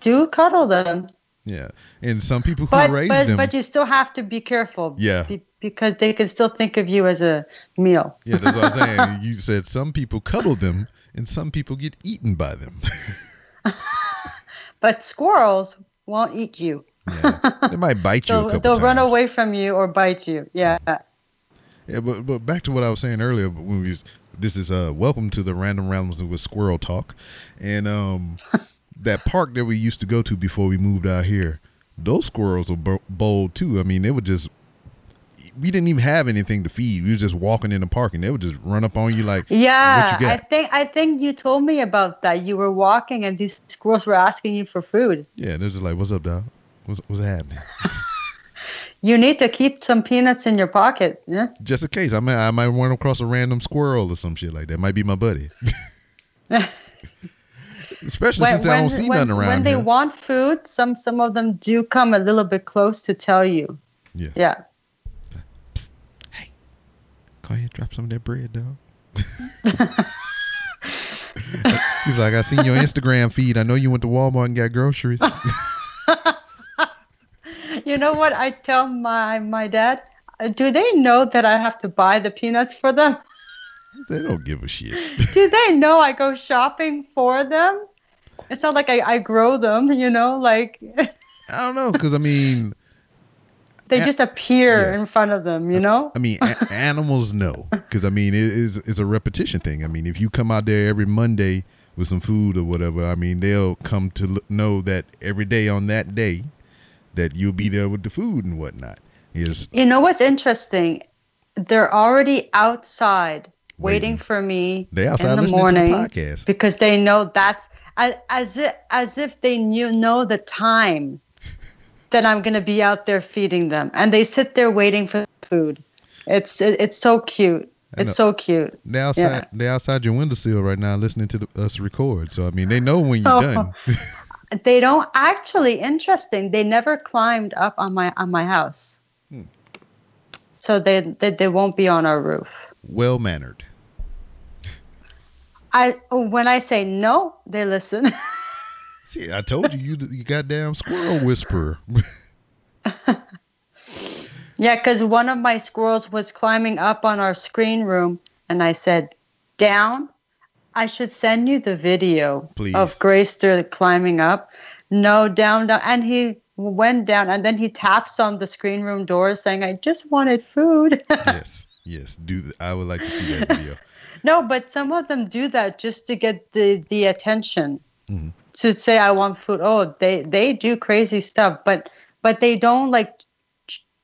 Speaker 5: do cuddle them.
Speaker 4: Yeah. And some people who
Speaker 5: But
Speaker 4: raise
Speaker 5: but,
Speaker 4: them,
Speaker 5: but you still have to be careful.
Speaker 4: Yeah.
Speaker 5: be- because they can still think of you as a meal.
Speaker 4: yeah, that's what I'm saying. *laughs* You said some people cuddle them, and some people get eaten by them.
Speaker 5: But squirrels won't eat you.
Speaker 4: yeah, they might bite you a
Speaker 5: They'll, they'll run away from you or bite you. Yeah.
Speaker 4: Yeah, but but back to what I was saying earlier. When we was, this is uh welcome to the random rambles with squirrel talk, and um *laughs* that park that we used to go to before we moved out here, those squirrels were bold too. I mean, they would just we didn't even have anything to feed. We were just walking in the park, and they would just run up on you like,
Speaker 5: Yeah,
Speaker 4: you
Speaker 5: I think I think you told me about that. You were walking and these squirrels were asking you for food.
Speaker 4: yeah, they're just like, "What's up, dog? What's what's happening?" *laughs*
Speaker 5: You need to keep some peanuts in your pocket. Yeah.
Speaker 4: Just in case, I might I might run across a random squirrel or some shit like that. Might be my buddy. *laughs* Especially since I don't see
Speaker 5: when,
Speaker 4: nothing around
Speaker 5: when they
Speaker 4: here.
Speaker 5: want food, some some of them do come a little bit close to tell you.
Speaker 4: yes.
Speaker 5: Yeah.
Speaker 4: Go ahead, drop some of that bread, dog. *laughs* He's like, I seen your Instagram feed. I know you went to Walmart and got groceries. *laughs*
Speaker 5: You know what I tell my my dad? Uh, Do they know that I have to buy the peanuts for them?
Speaker 4: they don't give a shit. *laughs*
Speaker 5: Do they know I go shopping for them? It's not like I, I grow them, you know, like
Speaker 4: I don't know, because I mean, *laughs*
Speaker 5: they
Speaker 4: A-
Speaker 5: just appear
Speaker 4: yeah.
Speaker 5: in front of them, you know?
Speaker 4: I mean, a- *laughs* animals know, because I mean, it is it's a repetition thing. I mean, if you come out there every Monday with some food or whatever, I mean, they'll come to l- know that every day on that day that you'll be there with the food and whatnot. Is
Speaker 5: You know what's interesting? They're already outside waiting,
Speaker 4: Waiting.
Speaker 5: for me
Speaker 4: They outside
Speaker 5: in the
Speaker 4: to the
Speaker 5: morning
Speaker 4: podcast.
Speaker 5: because they know that's as, as if as if they knew know the time that I'm gonna be out there feeding them, and they sit there waiting for food. It's it, it's so cute. It's so cute.
Speaker 4: they outside
Speaker 5: Yeah.
Speaker 4: they outside your windowsill right now listening to the, us record. So I mean, they know when you're
Speaker 5: Oh.
Speaker 4: done. *laughs* *laughs*
Speaker 5: They don't actually interesting. They never climbed up on my on my house,
Speaker 4: Hmm.
Speaker 5: so they, they they won't be on our roof.
Speaker 4: well mannered.
Speaker 5: I when I say no, they listen. *laughs*
Speaker 4: See, I told you, you you goddamn squirrel whisperer. *laughs*
Speaker 5: yeah, because one of my squirrels was climbing up on our screen room, and I said, "Down." I should send you the video
Speaker 4: Please.
Speaker 5: of Grayster climbing up. No, down, down, and he went down, and then he taps on the screen room door, saying, "I just wanted food." *laughs*
Speaker 4: yes, yes. Do th- I would like to see that video. *laughs*
Speaker 5: No, but some of them do that just to get the the attention.
Speaker 4: Mhm.
Speaker 5: To say I want food. Oh, they they do crazy stuff, but but they don't like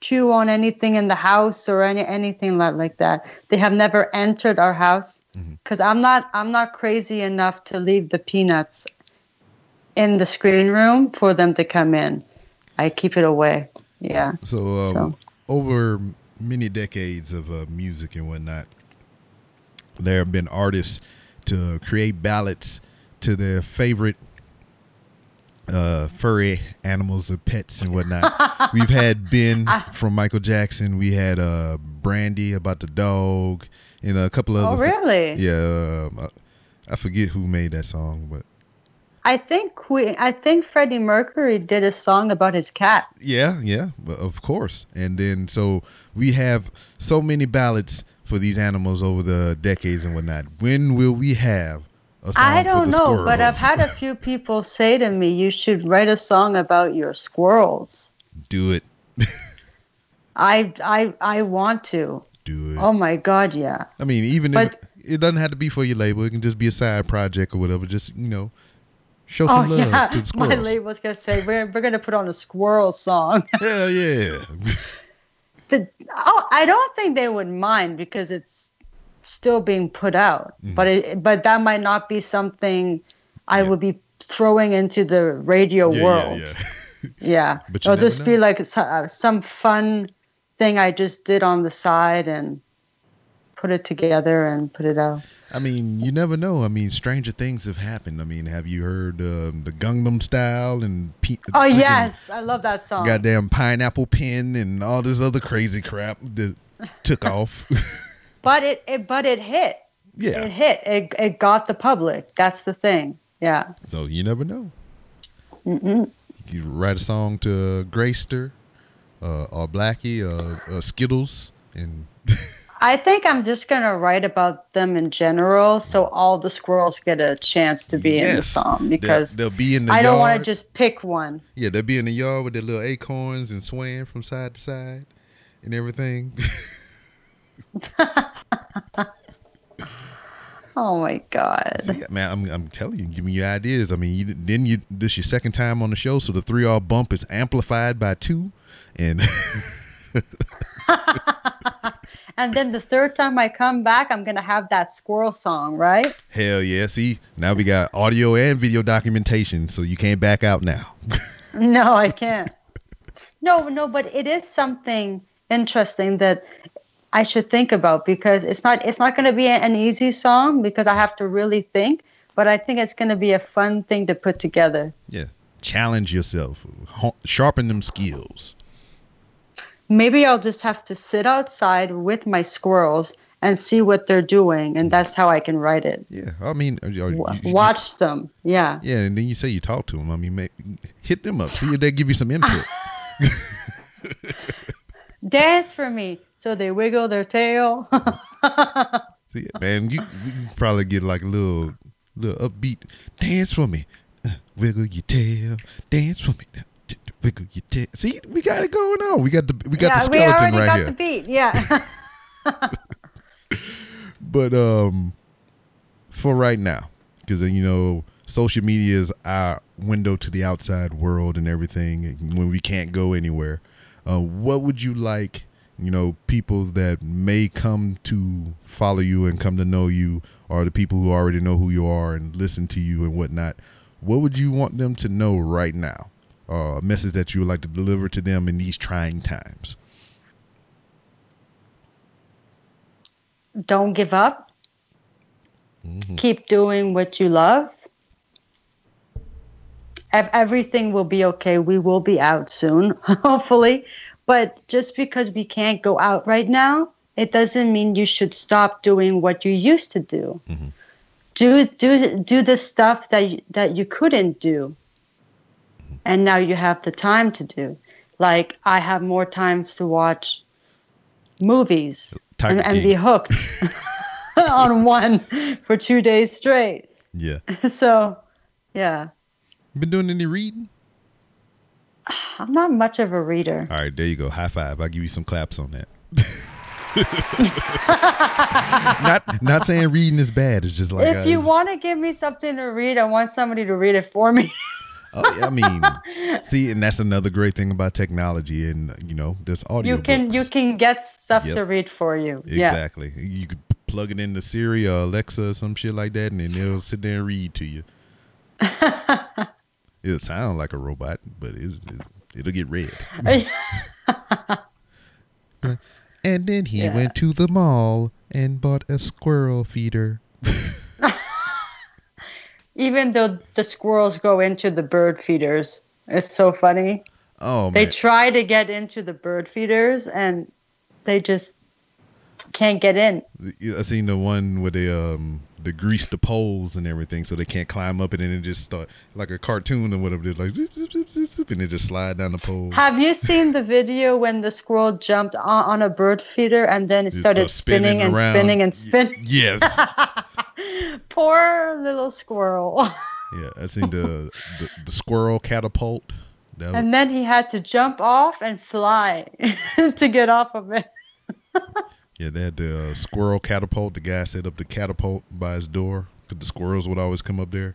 Speaker 5: chew on anything in the house or any anything like like that. They have never entered our house because I'm not I'm not crazy enough to leave the peanuts in the screen room for them to come in. I keep it away. Yeah.
Speaker 4: So, um,
Speaker 5: So-
Speaker 4: over many decades of uh, music and whatnot, there have been artists to create ballads to their favorite uh, furry animals or pets and whatnot. *laughs* We've had Ben from Michael Jackson. We had uh, Brandy about the dog, and a couple of
Speaker 5: Oh, really?
Speaker 4: yeah, um, I forget who made that song, but
Speaker 5: I think we I think Freddie Mercury did a song about his cat.
Speaker 4: Yeah, yeah, of course. And then so we have so many ballads for these animals over the decades and whatnot. When will we have a song
Speaker 5: I don't know, but I've had a *laughs* few people say to me, "You should write a song about your squirrels."
Speaker 4: do it, *laughs*
Speaker 5: I I I want to.
Speaker 4: do it.
Speaker 5: Oh my god, yeah.
Speaker 4: I mean, even
Speaker 5: but-
Speaker 4: if it doesn't have to be for your label, it can just be a side project or whatever. Just you know, show
Speaker 5: Oh
Speaker 4: some love
Speaker 5: yeah,
Speaker 4: to the *laughs*
Speaker 5: my
Speaker 4: squirrels.
Speaker 5: label's gonna say we're we're gonna put on a squirrel song. *laughs*
Speaker 4: Hell yeah,
Speaker 5: but oh, I don't think they would mind because it's still being put out.
Speaker 4: Mm-hmm.
Speaker 5: But it but that might not be something I
Speaker 4: Yeah.
Speaker 5: would be throwing into the radio
Speaker 4: yeah,
Speaker 5: world.
Speaker 4: yeah, yeah. *laughs*
Speaker 5: Yeah,
Speaker 4: But
Speaker 5: it'll
Speaker 4: never
Speaker 5: just be like uh, some fun thing I just did on the side and put it together and put it out.
Speaker 4: I mean, you never know. I mean, stranger things have happened. I mean, have you heard um, the Gangnam Style and Pe-
Speaker 5: Oh yes, I love that song.
Speaker 4: goddamn pineapple pin and all this other crazy crap that took *laughs* off.
Speaker 5: But it, it but it hit.
Speaker 4: yeah.
Speaker 5: It hit. It it got the public. That's the thing. Yeah.
Speaker 4: So you never know. You write a song to Grayster, uh, or Blackie, or, uh Skittles, and *laughs*
Speaker 5: I think I'm just gonna write about them in general, so all the squirrels get a chance to be in the
Speaker 4: Yes.
Speaker 5: song
Speaker 4: they'll,
Speaker 5: because
Speaker 4: they'll be in the yard.
Speaker 5: I don't want to just pick one.
Speaker 4: yeah, they'll be in the yard with their little acorns and swaying from side to side and everything. *laughs*
Speaker 5: Oh my god.
Speaker 4: See, man, I'm, I'm telling you, give me your ideas. I mean, you, then you this your second time on the show, so the three R bump is amplified by two, and *laughs* *laughs*
Speaker 5: And then the third time I come back, I'm gonna have that squirrel song, right?
Speaker 4: hell yeah! See, now we got audio and video documentation, so you can't back out now. *laughs*
Speaker 5: No, I *laughs* can't. no, no, but it is something interesting that I should think about because it's not it's not going to be an easy song because I have to really think. but I think it's going to be a fun thing to put together.
Speaker 4: Yeah. Challenge yourself. Sharpen them skills.
Speaker 5: Maybe I'll just have to sit outside with my squirrels and see what they're doing, and that's how I can write it.
Speaker 4: Yeah. I mean, uh, you-
Speaker 5: Watch them. Yeah.
Speaker 4: Yeah, and then you say you talk to them. I mean, make, hit them up. See if they give you some input. *laughs*
Speaker 5: Dance for me. So they wiggle their tail. *laughs*
Speaker 4: See, man, you, you can probably get like a little, little upbeat. Dance for me, Uh, wiggle your tail. Dance for me, T- t- wiggle your tail. See, we got it going on. We got the we got
Speaker 5: yeah,
Speaker 4: the
Speaker 5: we
Speaker 4: skeleton
Speaker 5: already
Speaker 4: right
Speaker 5: got
Speaker 4: here.
Speaker 5: the beat. Yeah. *laughs* *laughs*
Speaker 4: but um, for right now, because you know, social media is our window to the outside world and everything. When we can't go anywhere, uh, what would you like? You know, people that may come to follow you and come to know you, or the people who already know who you are and listen to you and whatnot. What would you want them to know right now? Uh, a message that you would like to deliver to them in these trying times.
Speaker 5: Don't give up.
Speaker 4: Mm-hmm.
Speaker 5: Keep doing what you love. Ev- Everything will be okay. We will be out soon, *laughs* hopefully. But just because we can't go out right now, it doesn't mean you should stop doing what you used to do. Do do do the stuff that you, that you couldn't do, and now you have the time to do. Like I have more times to watch movies and, and be hooked *laughs* on one for two days straight.
Speaker 4: Yeah. *laughs*
Speaker 5: So, yeah,
Speaker 4: Been doing any reading? *sighs*
Speaker 5: I'm not much of a reader.
Speaker 4: All right, there you go. High five. I'll give you some claps on that. *laughs* not not saying reading is bad. It's just like
Speaker 5: if you
Speaker 4: uh,
Speaker 5: want to give me something to read, I want somebody to read it for me.
Speaker 4: Oh, I mean, see, and that's another great thing about technology, and you know, there's audio.
Speaker 5: you can you can get stuff
Speaker 4: Yep.
Speaker 5: to read for you. Yeah.
Speaker 4: exactly. You could plug it into Siri or Alexa or some shit like that, and then it'll sit there and read to you. *laughs* It'll sound like a robot, but it's, it, it'll get read. *laughs* And then he
Speaker 5: Yeah.
Speaker 4: went to the mall and bought a squirrel feeder. *laughs*
Speaker 5: Even though the squirrels go into the bird feeders, it's so funny.
Speaker 4: Oh
Speaker 5: They
Speaker 4: man,
Speaker 5: try to get into the bird feeders and they just can't get in.
Speaker 4: I seen the one where they um they grease the poles and everything so they can't climb up it and then it just start like a cartoon or whatever. It's like zip, zip, zip, zip, zip, and they just slide down the pole.
Speaker 5: Have you seen the video when the squirrel jumped on, on a bird feeder and then it
Speaker 4: Just
Speaker 5: started
Speaker 4: start
Speaker 5: spinning, and
Speaker 4: around.
Speaker 5: spinning and
Speaker 4: Y-
Speaker 5: spinning?
Speaker 4: Yes. *laughs* *laughs*
Speaker 5: Poor little squirrel. *laughs*
Speaker 4: yeah, I seen the, the the squirrel catapult. That was,
Speaker 5: and then he had to jump off and fly *laughs* to get off of it.
Speaker 4: yeah, they had the uh, squirrel catapult. The guy set up the catapult by his door because the squirrels would always come up there.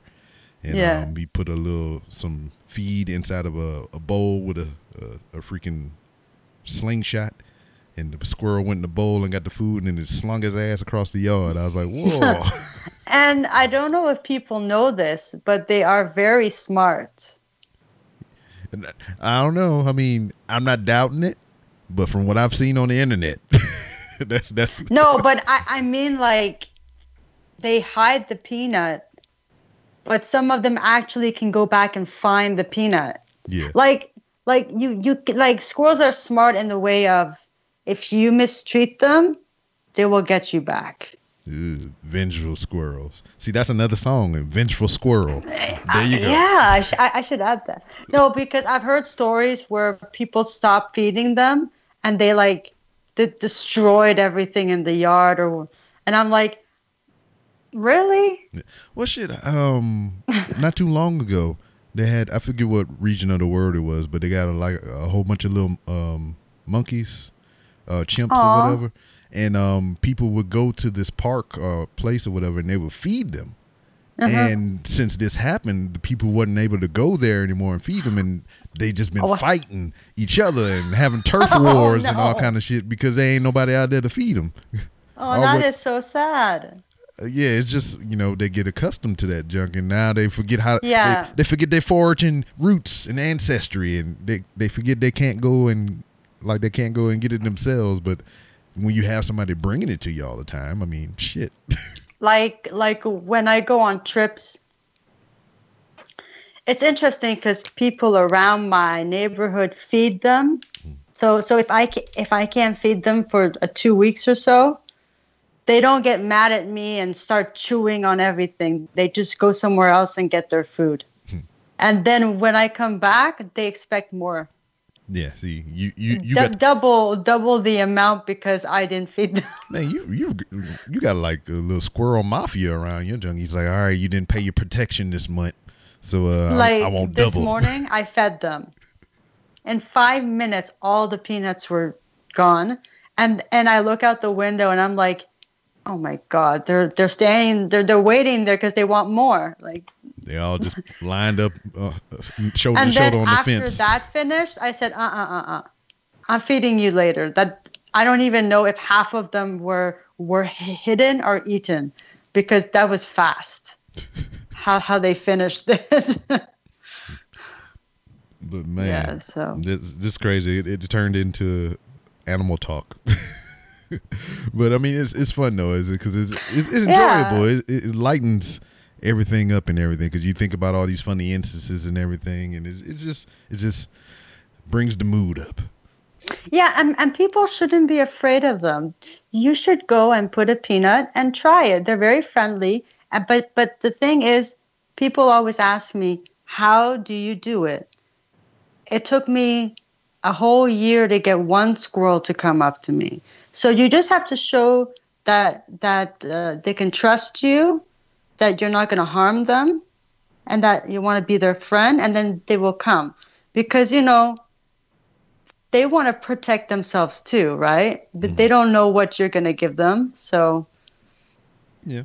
Speaker 4: And
Speaker 5: Yeah.
Speaker 4: um, he put a little some feed inside of a, a bowl with a, a a freaking slingshot. And the squirrel went in the bowl and got the food and then it slung his ass across the yard. I was like, *laughs* whoa.
Speaker 5: And I don't know if people know this, but they are very smart.
Speaker 4: I don't know. I mean, I'm not doubting it, but from what I've seen on the internet, *laughs* that, that's
Speaker 5: No, but I, I mean, like, they hide the peanut, but some of them actually can go back and find the peanut.
Speaker 4: yeah.
Speaker 5: Like, like you, you like squirrels are smart in the way of if you mistreat them, they will get you back.
Speaker 4: Ugh, vengeful squirrels. See, that's another song. Vengeful squirrel. There you go.
Speaker 5: Yeah, I, sh- I, should add that. No, because I've heard stories where people stop feeding them and they like they destroyed everything in the yard, or and I'm like, really?
Speaker 4: Well, shit. Um, not too long ago, they had I forget what region of the world it was, but they got a, like a whole bunch of little um monkeys, uh, chimps
Speaker 5: Aw.
Speaker 4: or whatever, and um people would go to this park or place or whatever, and they would feed them.
Speaker 5: Uh-huh.
Speaker 4: And since this happened, the people wasn't able to go there anymore and feed them, and they just been
Speaker 5: Oh.
Speaker 4: fighting each other and having *laughs* turf
Speaker 5: Oh,
Speaker 4: wars and all kind of shit because there ain't nobody out there to feed them.
Speaker 5: Oh,
Speaker 4: Oh, *laughs*
Speaker 5: that
Speaker 4: what-
Speaker 5: is so sad.
Speaker 4: Uh, yeah, it's just you know they get accustomed to that junk, and now they forget how.
Speaker 5: Yeah.
Speaker 4: They, they forget their foraging roots and ancestry, and they they forget they can't go and like they can't go and get it themselves. But when you have somebody bringing it to you all the time, I mean, shit. *laughs*
Speaker 5: like like when I go on trips. It's interesting because people around my neighborhood feed them. So so if I ca- if I can't feed them for uh, two weeks or so, they don't get mad at me and start chewing on everything. They just go somewhere else and get their food. And then when I come back, they expect more.
Speaker 4: Yeah, see, you you you
Speaker 5: Du-
Speaker 4: got
Speaker 5: double double the amount because I didn't feed them. *laughs*
Speaker 4: man, you you you got like a little squirrel mafia around your junkie. He's like, all right, you didn't pay your protection this month, so uh, I-
Speaker 5: like
Speaker 4: I, won't
Speaker 5: this
Speaker 4: double.
Speaker 5: This morning i *laughs* fed them in five minutes all the peanuts were gone and and i look out the window and i'm like oh my god they're they're staying they're they're waiting there because they want more like
Speaker 4: They all just lined up, uh, shoulder
Speaker 5: and
Speaker 4: to shoulder on the fence.
Speaker 5: after
Speaker 4: fence.
Speaker 5: that finished i said uh uh uh uh i'm feeding you later that i don't even know if half of them were were hidden or eaten because that was fast *laughs* how how they finished it
Speaker 4: but man,
Speaker 5: yeah so
Speaker 4: this, this is crazy. It, it turned into animal talk. *laughs* *laughs* but I mean, it's it's fun though, is it? Because it's, it's it's
Speaker 5: Yeah.
Speaker 4: enjoyable. It, it lightens everything up and everything. Because you think about all these funny instances and everything, and it's, it's just it just brings the mood up.
Speaker 5: Yeah, and, and people shouldn't be afraid of them. You should go and put a peanut and try it. They're very friendly. But but the thing is, people always ask me, "How do you do it?" It took me a whole year to get one squirrel to come up to me. So you just have to show that that uh, they can trust you, that you're not going to harm them, and that you want to be their friend, and then they will come. Because you know, they want to protect themselves too, right? But They don't know what you're going to give them. So,
Speaker 4: Yeah.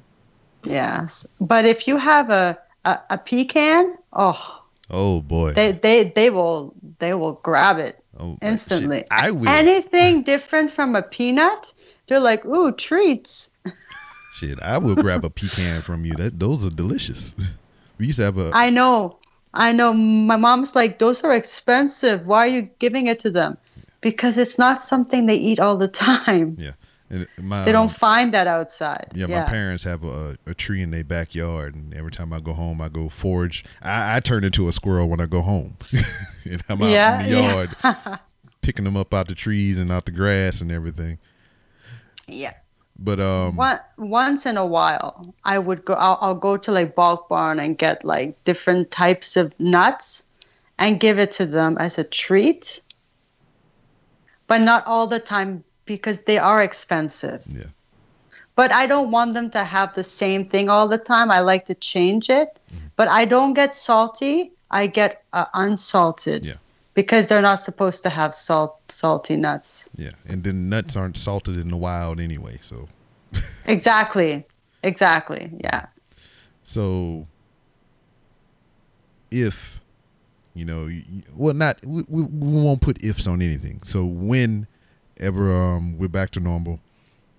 Speaker 5: yes. But if you have a, a, a pecan, oh,
Speaker 4: Oh boy.
Speaker 5: they, they, they will they will grab it
Speaker 4: oh, shit.
Speaker 5: instantly.
Speaker 4: I will.
Speaker 5: Anything *laughs* different from a peanut, they're like, ooh, treats. *laughs*
Speaker 4: Shit, I will grab a pecan from you. That those are delicious. *laughs* We used to have a
Speaker 5: I know. I know. My mom's like, those are expensive. Why are you giving it to them? Because it's not something they eat all the time.
Speaker 4: yeah. And my,
Speaker 5: They don't
Speaker 4: um,
Speaker 5: find that outside.
Speaker 4: Yeah, my parents have a, a tree in their backyard, and every time I go home, I go forage. I, I turn into a squirrel when I go home, *laughs* and I'm out
Speaker 5: Yeah,
Speaker 4: in the
Speaker 5: yeah.
Speaker 4: yard *laughs* picking them up out the trees and out the grass and everything.
Speaker 5: Yeah.
Speaker 4: But um,
Speaker 5: One, once in a while, I would go. I'll, I'll go to like bulk barn and get like different types of nuts, and give it to them as a treat. But not all the time because they are expensive.
Speaker 4: yeah,
Speaker 5: But I don't want them to have the same thing all the time. I like to change it. But I don't get salty. I get uh, unsalted.
Speaker 4: Yeah.
Speaker 5: Because they're not supposed to have salt, salty nuts.
Speaker 4: yeah, and then nuts aren't salted in the wild anyway. So, *laughs*
Speaker 5: Exactly. Exactly. Yeah.
Speaker 4: so if you know, well, not we, we, won't put ifs on anything. So whenever um we're back to normal,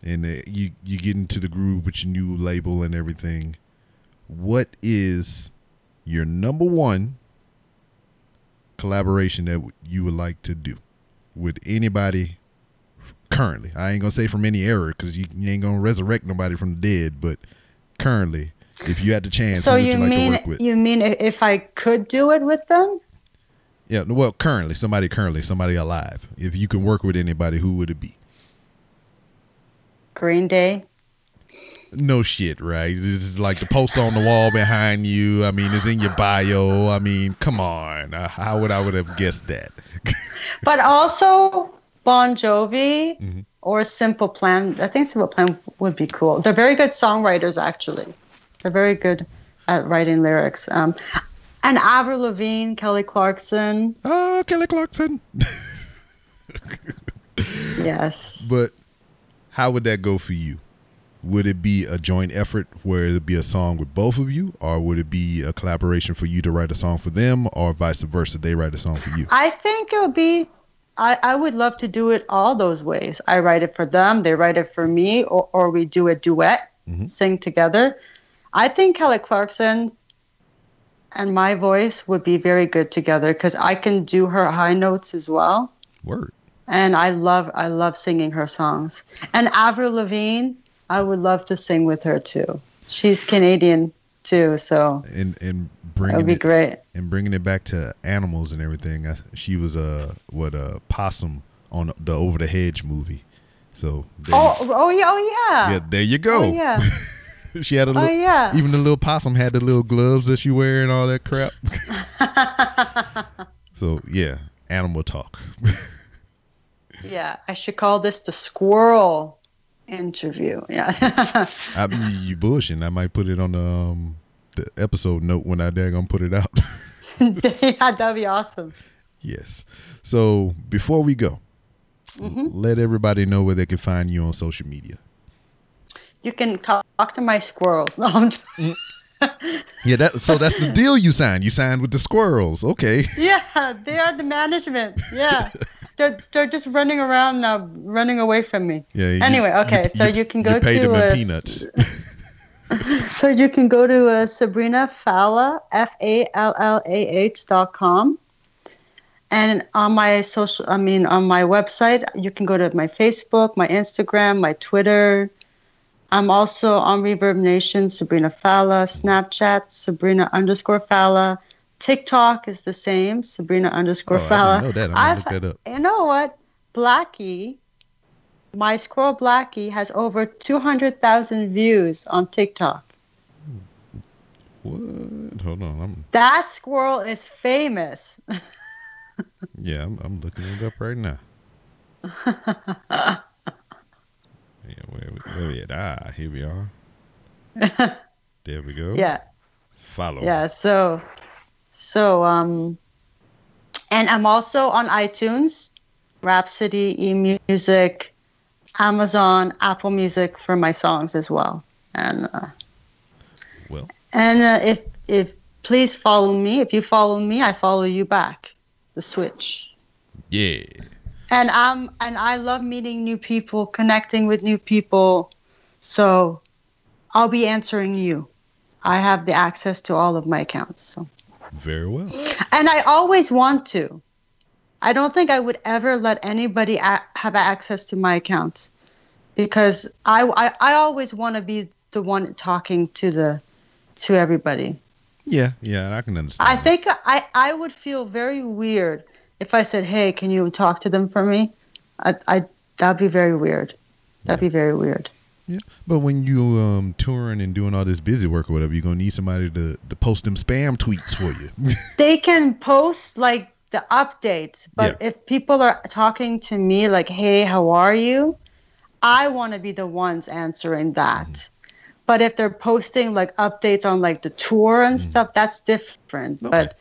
Speaker 4: and uh, you you get into the groove with your new label and everything, what is your number one collaboration that you would like to do with anybody currently? I ain't gonna say from any era because you, you ain't gonna resurrect nobody from the dead, but currently, if you had the chance,
Speaker 5: So
Speaker 4: who would
Speaker 5: you
Speaker 4: you like
Speaker 5: mean
Speaker 4: to work with?
Speaker 5: you mean if I could do it with them?
Speaker 4: Yeah, well, currently, somebody currently, somebody alive. If you can work with anybody, who would it be?
Speaker 5: Green Day.
Speaker 4: No shit, right? This is like the poster on the wall behind you. I mean, it's in your bio. I mean, come on. Uh, how would I would have guessed that? *laughs*
Speaker 5: But also Bon Jovi
Speaker 4: Mm-hmm.
Speaker 5: or Simple Plan. I think Simple Plan would be cool. They're very good songwriters, actually. They're very good at writing lyrics. Um, and Avril Lavigne, Kelly Clarkson.
Speaker 4: Oh, Kelly Clarkson.
Speaker 5: Yes.
Speaker 4: But how would that go for you? Would it be a joint effort where it'd be a song with both of you, or would it be a collaboration for you to write a song for them, or vice versa, they write a song for you?
Speaker 5: I think it would be. I, I would love to do it all those ways. I write it for them, they write it for me, or, or we do a duet, mm-hmm. sing together. I think Kelly Clarkson and my voice would be very good together because I can do her high notes as well.
Speaker 4: Word.
Speaker 5: And I love I love singing her songs. And Avril Lavigne, I would love to sing with her too. She's Canadian too, so
Speaker 4: And and
Speaker 5: that
Speaker 4: bringing
Speaker 5: would be
Speaker 4: it
Speaker 5: great.
Speaker 4: and bringing it back to animals and everything. I, she was a what a possum on the Over the Hedge movie. So there,
Speaker 5: Oh, oh yeah, oh yeah.
Speaker 4: yeah, there you oh, go.
Speaker 5: Oh yeah. *laughs* *laughs*
Speaker 4: she had a
Speaker 5: Oh
Speaker 4: little,
Speaker 5: yeah.
Speaker 4: even the little possum had the little gloves that she wear and all that crap. *laughs* so yeah, animal talk. *laughs*
Speaker 5: Yeah, I should call this the squirrel interview. Yeah.
Speaker 4: I mean, you bullshitting. I might put it on the um, the episode note when I dare gonna put it out.
Speaker 5: yeah, that'd be awesome.
Speaker 4: yes. So before we go,
Speaker 5: Mm-hmm.
Speaker 4: let everybody know where they can find you on social media.
Speaker 5: You can talk, to my squirrels. *laughs* No, I'm just- *laughs*
Speaker 4: Yeah, that so that's the deal you signed. You signed with the squirrels. Okay. *laughs*
Speaker 5: yeah, they are the management. Yeah. They're, they're just running around now, running away from me.
Speaker 4: Yeah. you-
Speaker 5: Anyway, okay, so you can go
Speaker 4: you
Speaker 5: to, uh,
Speaker 4: peanuts.
Speaker 5: So you can go to uh, Sabrina Fallah, F A L L A H dot com. And on my social, I mean, on my website, you can go to my Facebook, my Instagram, my Twitter. I'm also on Reverb Nation, Sabrina Fallah, Snapchat, Sabrina underscore Fallah. TikTok is the same, Sabrina underscore
Speaker 4: Oh, I Fallah. know that. I'm gonna
Speaker 5: I've-
Speaker 4: look that up.
Speaker 5: You know what? Blackie, my squirrel Blackie, has over 200,000 views on TikTok.
Speaker 4: What? Hold on. I'm
Speaker 5: That squirrel is famous. *laughs*
Speaker 4: yeah. I'm, I'm looking it up right now. *laughs* yeah. Where we, where we at? Ah, here we are. *laughs* There we go.
Speaker 5: Yeah,
Speaker 4: Follow.
Speaker 5: yeah. So, so um, and I'm also on iTunes, Rhapsody, eMusic, Amazon, Apple Music for my songs as well. And uh,
Speaker 4: Well.
Speaker 5: and uh, if if please follow me. If you follow me, I follow you back. The switch.
Speaker 4: Yeah.
Speaker 5: And um and I love meeting new people, connecting with new people. So I'll be answering you. I have the access to all of my accounts. So
Speaker 4: Very well.
Speaker 5: and I always want to. I don't think I would ever let anybody a- have access to my accounts because I I, I always want to be the one talking to the to everybody.
Speaker 4: Yeah. Yeah. I can understand.
Speaker 5: I
Speaker 4: that.
Speaker 5: think I, I would feel very weird if I said, "Hey, can you talk to them for me?" I, I that'd be very weird. That'd be very weird.
Speaker 4: Yeah, but when you um touring and doing all this busy work or whatever, you're gonna need somebody to, to post them spam tweets for you. *laughs*
Speaker 5: They can post like the updates, but
Speaker 4: Yeah.
Speaker 5: if people are talking to me like, "Hey, how are you?" I want to be the ones answering that.
Speaker 4: Mm-hmm.
Speaker 5: But if they're posting like updates on like the tour and stuff, that's different.
Speaker 4: Mm-hmm. Okay.
Speaker 5: But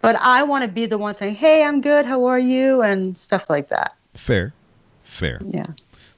Speaker 5: but I want to be the one saying, "Hey, I'm good. How are you?" and stuff like that.
Speaker 4: fair, fair.
Speaker 5: Yeah.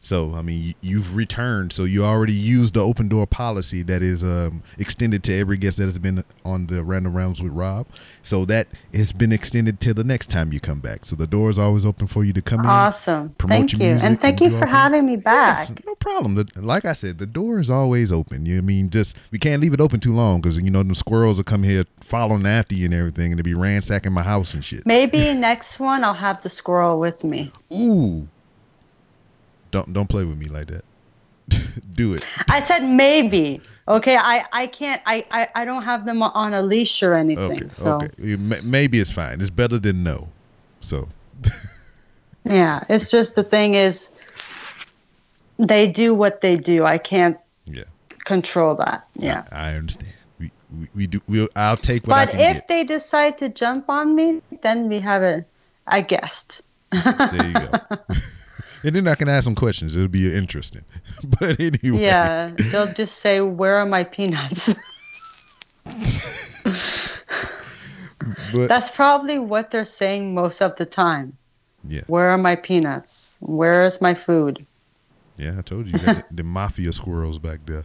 Speaker 4: So I mean, you, you've returned, so you already used the open door policy that is um extended to every guest that has been on the Random Rambles with Rob. So that has been extended till the next time you come back. So the door is always open for you to come in.
Speaker 5: Awesome. Thank you. And thank
Speaker 4: and
Speaker 5: you for
Speaker 4: things.
Speaker 5: having me back.
Speaker 4: Yes, no problem. The, like I said, the door is always open. You know I mean? Just we can't leave it open too long because you know the squirrels will come here following after you and everything, and they'll be ransacking my house and shit.
Speaker 5: Maybe *laughs* next one I'll have the squirrel with me.
Speaker 4: Ooh, don't don't play with me like that. *laughs* Do it.
Speaker 5: I said maybe. Okay, I, I can't I, I, I don't have them on a leash or anything.
Speaker 4: Okay,
Speaker 5: so
Speaker 4: okay. Maybe it's fine. It's better than no. So *laughs*
Speaker 5: yeah, it's just the thing is they do what they do. I can't
Speaker 4: yeah,
Speaker 5: control that. Yeah.
Speaker 4: I, I understand. We, we we do. We'll. I'll take what I
Speaker 5: But
Speaker 4: can
Speaker 5: if
Speaker 4: get.
Speaker 5: they decide to jump on me, then we have a a guest.
Speaker 4: There you go. *laughs* and then I can ask some questions. It'll be interesting. *laughs* But anyway.
Speaker 5: Yeah, they'll just say, "Where are my peanuts?" *laughs*
Speaker 4: But
Speaker 5: That's probably what they're saying most of the time.
Speaker 4: yeah,
Speaker 5: Where are my peanuts? Where is my food?
Speaker 4: yeah. I told you, you the, the mafia squirrels back there.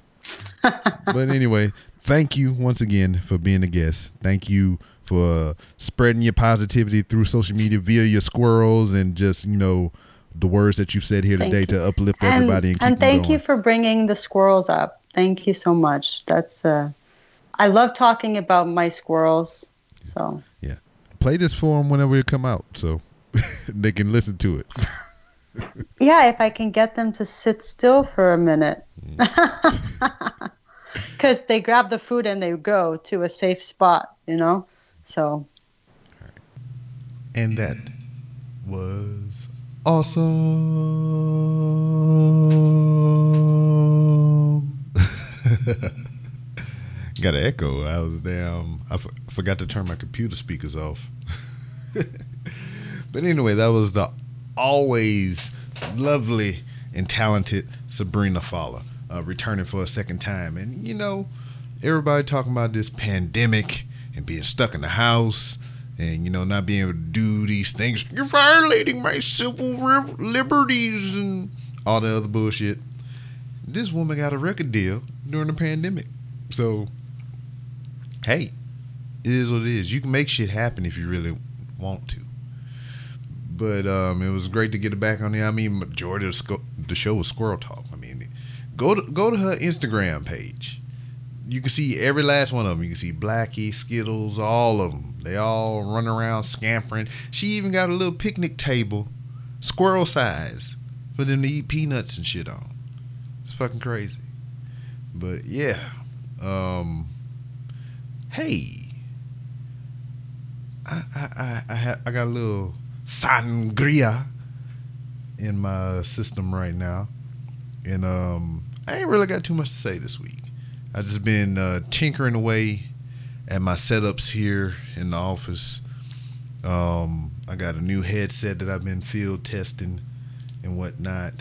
Speaker 4: but anyway, thank you once again for being a guest. Thank you for spreading your positivity through social media via your squirrels and just you know the words that you've said here
Speaker 5: Thank
Speaker 4: today
Speaker 5: you.
Speaker 4: to uplift
Speaker 5: And,
Speaker 4: everybody and keep
Speaker 5: and
Speaker 4: them
Speaker 5: thank you for bringing the squirrels up. Thank you so much. That's uh, I love talking about my squirrels. So Yeah.
Speaker 4: Play this for them whenever you come out, so *laughs* they can listen to it. *laughs*
Speaker 5: Yeah, if I can get them to sit still for a minute. *laughs* Because they grab the food and they go to a safe spot, you know? So,
Speaker 4: And that was awesome. *laughs* Got an echo. I was damn. I f- forgot to turn my computer speakers off. *laughs* but anyway, that was the always lovely and talented Sabrina Fowler uh, returning for a second time. And you know, everybody talking about this pandemic and being stuck in the house and you know not being able to do these things. You're violating my civil liberties and all the other bullshit. This woman got a record deal during the pandemic, so hey, it is what it is. You can make shit happen if you really want to. But um, it was great to get it back on there. I mean, majority of the the show was Squirrel Talk. I mean, go to go to her Instagram page. You can see every last one of them. You can see Blackie, Skittles, all of them. They all run around scampering. She even got a little picnic table, squirrel size, for them to eat peanuts and shit on. It's fucking crazy. But yeah, um, hey, I I I I, I got a little sangria in my system right now, and um, I ain't really got too much to say this week. I just been uh, tinkering away at my setups here in the office. Um, I got a new headset that I've been field testing and whatnot.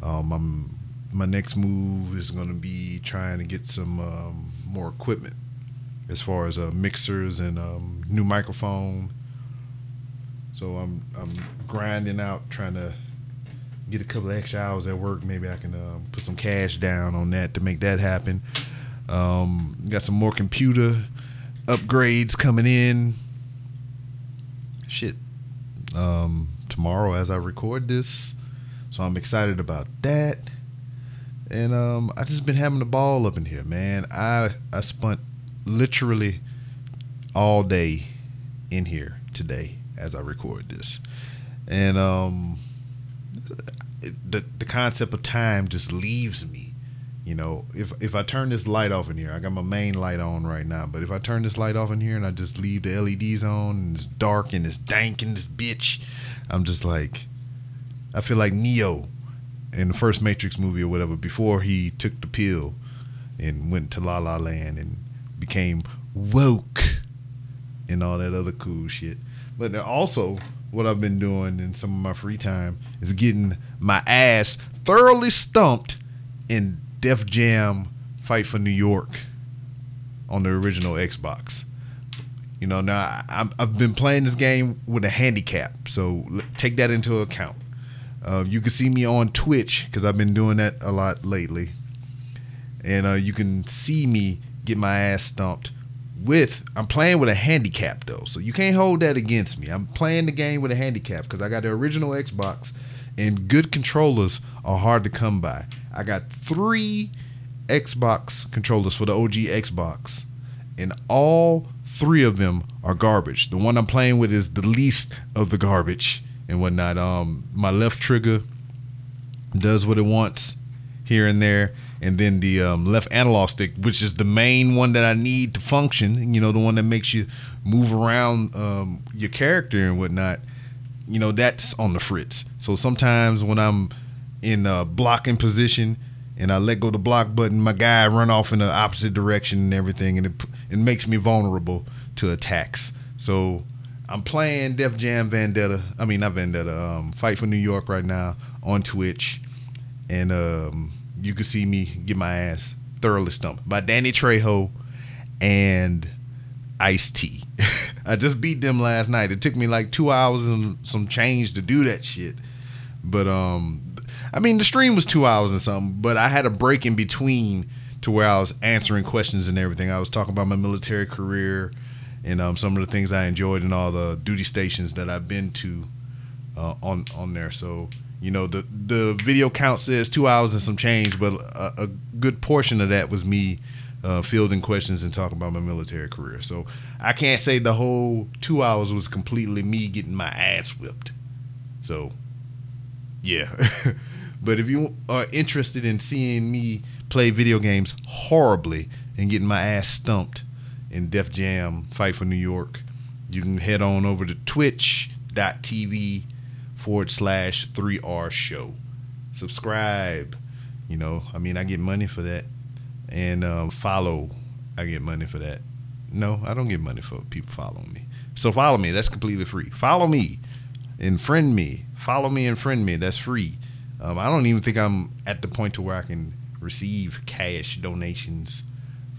Speaker 4: Um, I'm, my next move is going to be trying to get some um, more equipment as far as uh, mixers and um, new microphone. So I'm I'm grinding out trying to get a couple extra hours at work. Maybe I can um, put some cash down on that to make that happen. Um, got some more computer upgrades coming in. Shit. Um, tomorrow as I record this. So I'm excited about that. And um, I just been having a ball up in here, man. I I spent literally all day in here today as I record this. And um the the concept of time just leaves me. You know, if if I turn this light off in here, I got my main light on right now, but if I turn this light off in here and I just leave the LEDs on and it's dark and it's dank in this bitch, I'm just like I feel like Neo in the first Matrix movie or whatever before he took the pill and went to La La Land and became woke and all that other cool shit. But also, what I've been doing in some of my free time is getting my ass thoroughly stumped in Def Jam Fight for New York on the original Xbox. You know, now I- I've been playing this game with a handicap, so take that into account. Uh, you can see me on Twitch because I've been doing that a lot lately, and uh, you can see me get my ass stomped. with. I'm playing with a handicap though, so you can't hold that against me. I'm playing the game with a handicap because I got the original Xbox, and good controllers are hard to come by. I got three Xbox controllers for the OG Xbox, and all three of them are garbage. The one I'm playing with is the least of the garbage and whatnot. Um, my left trigger does what it wants here and there, and then the um, left analog stick, which is the main one that I need to function. You know, the one that makes you move around um, your character and whatnot. You know, that's on the fritz. So sometimes when I'm in a blocking position and I let go the block button, my guy run off in the opposite direction and everything, and it it makes me vulnerable to attacks. So I'm playing Def Jam Vendetta. I mean, not Vendetta. Um, Fight for New York right now on Twitch, and um, you can see me get my ass thoroughly stumped by Danny Trejo and Ice T. *laughs* I just beat them last night. It took me like two hours and some change to do that shit. But um, I mean, the stream was two hours and something. But I had a break in between to where I was answering questions and everything. I was talking about my military career and um, some of the things I enjoyed and all the duty stations that I've been to uh, on on there. So you know, the the video count says two hours and some change, but a, a good portion of that was me uh, fielding questions and talking about my military career. So I can't say the whole two hours was completely me getting my ass whipped. So yeah. *laughs* but if you are interested in seeing me play video games horribly and getting my ass stumped in Def Jam Fight for New York, you can head on over to twitch.tv forward slash 3R show. Subscribe. You know, I mean, I get money for that. And um, follow, I get money for that. No, I don't get money for people following me. So follow me. That's completely free. Follow me and friend me. Follow me and friend me. That's free. Um, I don't even think I'm at the point to where I can receive cash donations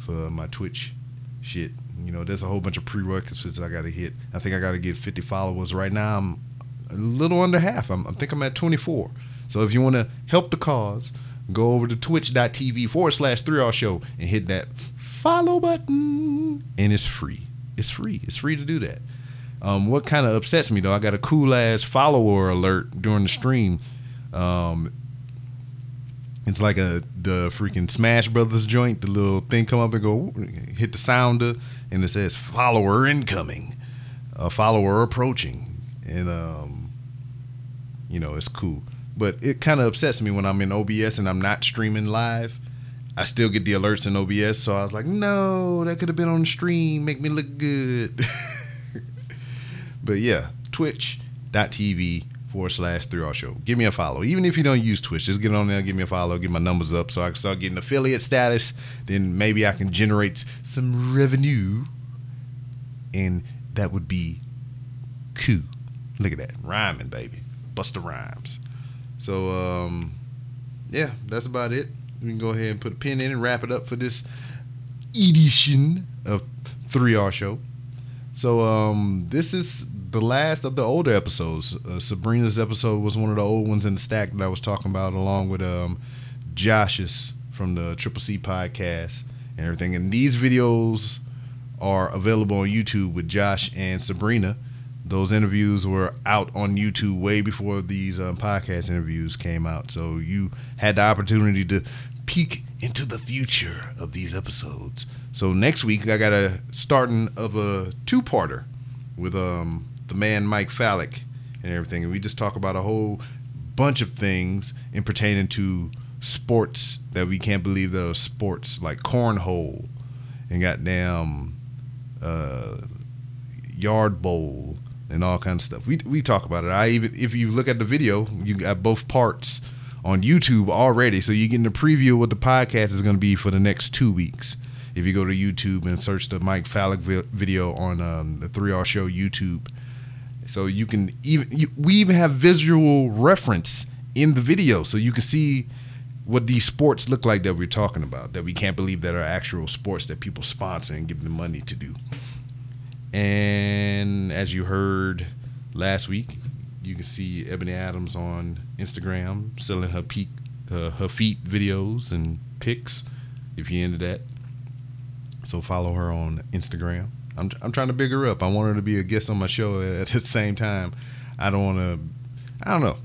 Speaker 4: for my Twitch shit. You know, there's a whole bunch of prerequisites I got to hit. I think I got to get 50 followers. Right now, I'm a little under half. I'm, I think I'm at 24. So if you want to help the cause, go over to twitch.tv forward slash 3R show and hit that follow button. And it's free. It's free. It's free to do that. Um, what kind of upsets me though, I got a cool ass follower alert during the stream. Um, it's like a the freaking Smash Brothers joint. The little thing come up and go hit the sounder, and it says follower incoming, a follower approaching, and um, you know it's cool. But it kind of upsets me when I'm in OBS and I'm not streaming live. I still get the alerts in OBS, so I was like, no, that could have been on stream, make me look good. *laughs* but yeah, twitch.tv forward slash 3R show. Give me a follow. Even if you don't use Twitch, just get on there, give me a follow, get my numbers up so I can start getting affiliate status. Then maybe I can generate some revenue. And that would be cool. Look at that. Rhyming, baby. Busta Rhymes. So, um, yeah, that's about it. We can go ahead and put a pin in and wrap it up for this edition of 3R Show. So, um, this is the last of the older episodes. Uh, Sabrina's episode was one of the old ones in the stack that I was talking about, along with um, Josh's from the Triple C podcast and everything. And these videos are available on YouTube with Josh and Sabrina. Those interviews were out on YouTube way before these um, podcast interviews came out. So you had the opportunity to peek into the future of these episodes. So next week I got a starting of a two-parter with um the man Mike Fallah and everything, and we just talk about a whole bunch of things in pertaining to sports that we can't believe that are sports like cornhole and goddamn uh, yard bowl and all kinds of stuff. We we talk about it. I even if you look at the video, you got both parts on YouTube already, so you're getting a preview of what the podcast is going to be for the next two weeks. If you go to YouTube and search the Mike Fallah vi- video on um, the 3R Show YouTube, so you can even you, we even have visual reference in the video, so you can see what these sports look like that we're talking about. That we can't believe that are actual sports that people sponsor and give them money to do. And as you heard last week, you can see Ebony Adams on Instagram selling her peak, uh, her feet videos and pics. If you're into that, so follow her on Instagram. I'm I'm trying to big her up. I want her to be a guest on my show *laughs* at the same time. I don't want to. I don't know.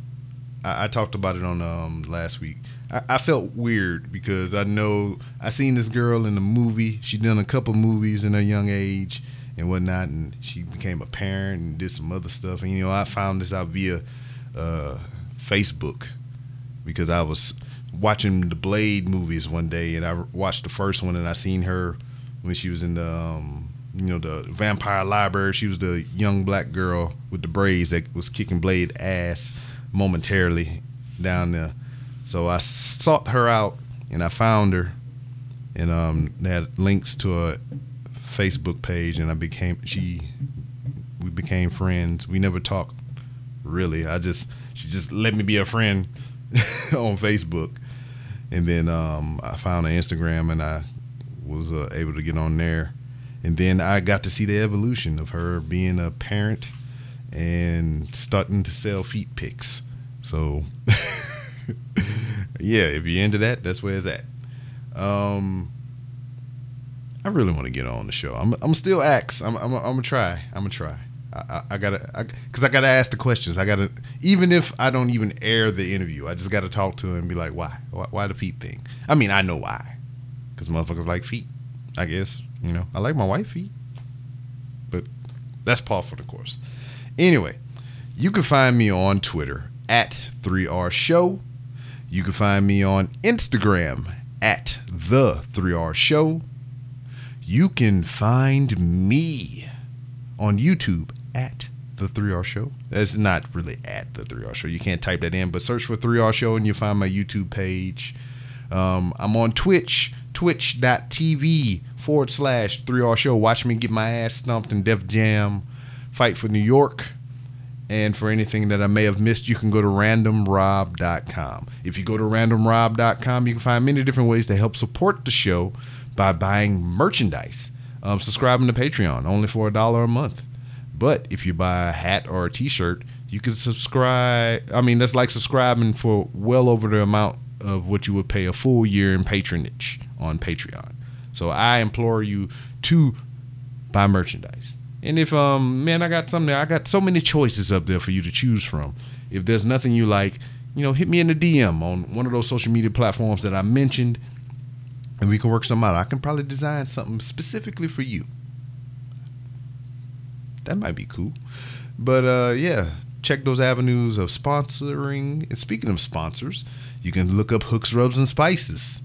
Speaker 4: I, I talked about it on um, last week. I, I felt weird because I know I seen this girl in the movie. She done a couple movies in her young age and whatnot, and she became a parent and did some other stuff. And you know, I found this out via uh, Facebook because I was watching the Blade movies one day, and I watched the first one, and I seen her when she was in the um, you know the Vampire Library. She was the young black girl with the braids that was kicking Blade ass momentarily down there. So I sought her out, and I found her, and um, they had links to a Facebook page, and I became she. We became friends. We never talked really. I just she just let me be a friend *laughs* on Facebook, and then um, I found her Instagram, and I was uh, able to get on there, and then I got to see the evolution of her being a parent and starting to sell feet pics. So *laughs* yeah, if you're into that, that's where it's at. Um, I really want to get on the show. I'm I'm still ax. I'm I'm I'm gonna try. I'm gonna try. I, I, I gotta I, cause I gotta ask the questions. I gotta even if I don't even air the interview, I just gotta talk to him and be like, why? Why, why the feet thing? I mean, I know why, cause motherfuckers like feet. I guess you know I like my white feet, but that's par for the course. Anyway, you can find me on Twitter at 3R Show. You can find me on Instagram at the 3R Show. You can find me on YouTube at the 3R Show. That's not really at the 3R Show. You can't type that in, but search for 3R Show and you'll find my YouTube page. Um, I'm on Twitch, twitch.tv forward slash 3R Show. Watch me get my ass stumped in Def Jam, Fight for New York. And for anything that I may have missed, you can go to randomrob.com. If you go to randomrob.com, you can find many different ways to help support the show by buying merchandise. Um, subscribing to Patreon, only for a dollar a month. But if you buy a hat or a t shirt, you can subscribe. I mean, that's like subscribing for well over the amount of what you would pay a full year in patronage on Patreon. So I implore you to buy merchandise. And if um man, I got something there. I got so many choices up there for you to choose from. If there's nothing you like, you know, hit me in the DM on one of those social media platforms that I mentioned, and we can work something out. I can probably design something specifically for you. That might be cool. But uh yeah, check those avenues of sponsoring. And speaking of sponsors, you can look up Hooks Rubs and Spices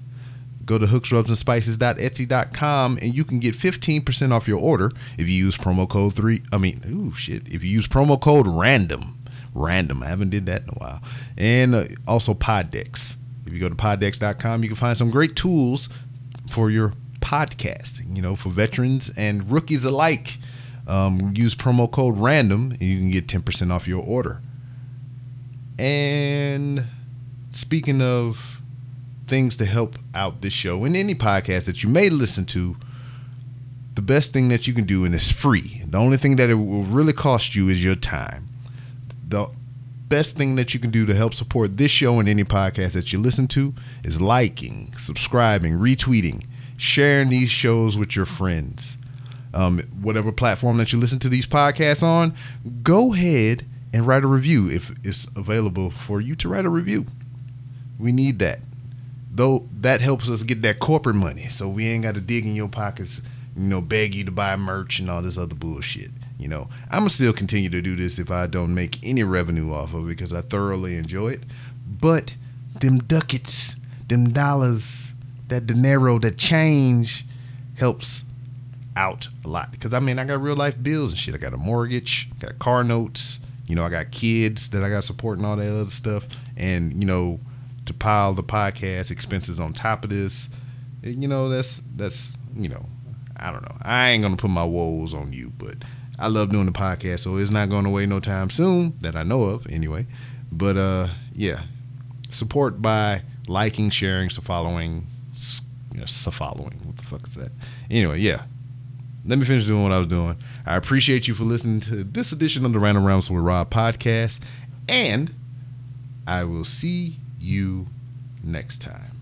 Speaker 4: go to hooksrubsandspices.etsy.com and you can get 15% off your order if you use promo code 3 i mean ooh shit if you use promo code random random i haven't did that in a while and uh, also poddex if you go to poddex.com you can find some great tools for your podcasting you know for veterans and rookies alike um, use promo code random and you can get 10% off your order and speaking of things to help out this show and any podcast that you may listen to, the best thing that you can do, and it's free. The only thing that it will really cost you is your time. The best thing that you can do to help support this show and any podcast that you listen to is liking, subscribing, retweeting, sharing these shows with your friends. Um, whatever platform that you listen to these podcasts on, go ahead and write a review if it's available for you to write a review. We need that though that helps us get that corporate money, so we ain't got to dig in your pockets, you know, beg you to buy merch and all this other bullshit. You know, I'm gonna still continue to do this if I don't make any revenue off of it because I thoroughly enjoy it. But them ducats, them dollars, that dinero, that change helps out a lot. Because I mean, I got real life bills and shit. I got a mortgage, got car notes. You know, I got kids that I got support and all that other stuff. And you know, to pile the podcast expenses on top of this, you know, that's that's you know, I don't know. I ain't gonna put my woes on you, but I love doing the podcast, so it's not going away no time soon that I know of, anyway. But uh, yeah, support by liking, sharing, so following, so following. What the fuck is that? Anyway, yeah. Let me finish doing what I was doing. I appreciate you for listening to this edition of the Random Rambles with Rob podcast, and I will see you next time.